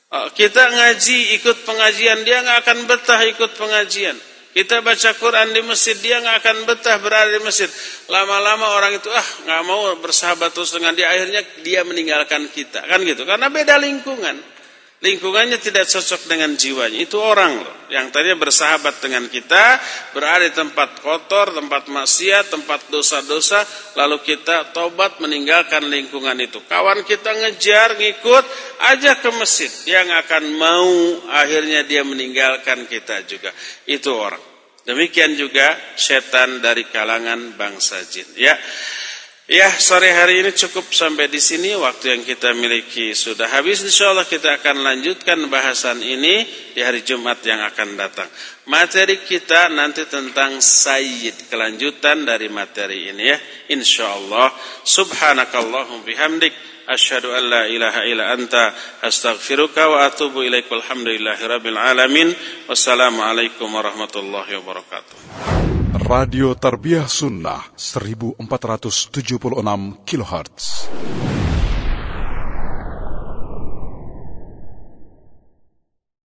Oh, kita ngaji ikut pengajian dia nggak akan betah ikut pengajian. Kita baca Quran di masjid, dia nggak akan betah berada di masjid. Lama-lama orang itu ah nggak mau bersahabat terus dengan dia, akhirnya dia meninggalkan kita, kan gitu. Karena beda lingkungan. Lingkungannya tidak cocok dengan jiwanya. Itu orang loh, yang tadinya bersahabat dengan kita, berada di tempat kotor, tempat maksiat, tempat dosa-dosa, lalu kita tobat meninggalkan lingkungan itu. Kawan kita ngejar, ngikut, aja ke masjid. Yang akan mau akhirnya dia meninggalkan kita juga. Itu orang. Demikian juga setan dari kalangan bangsa jin. Ya. Ya, sore hari ini cukup sampai di sini. Waktu yang kita miliki sudah habis. Insya Allah kita akan lanjutkan bahasan ini di hari Jumat yang akan datang. Materi kita nanti tentang Sayyid. Kelanjutan dari materi ini ya. Insya Allah. Subhanakallahum bihamdik. Asyhadu an la ilaha illa anta astaghfiruka wa atubu ilaik. Walhamdulillahi rabbil alamin. Wassalamualaikum warahmatullahi wabarakatuh. Radio Tarbiyah Sunnah 1476 kHz.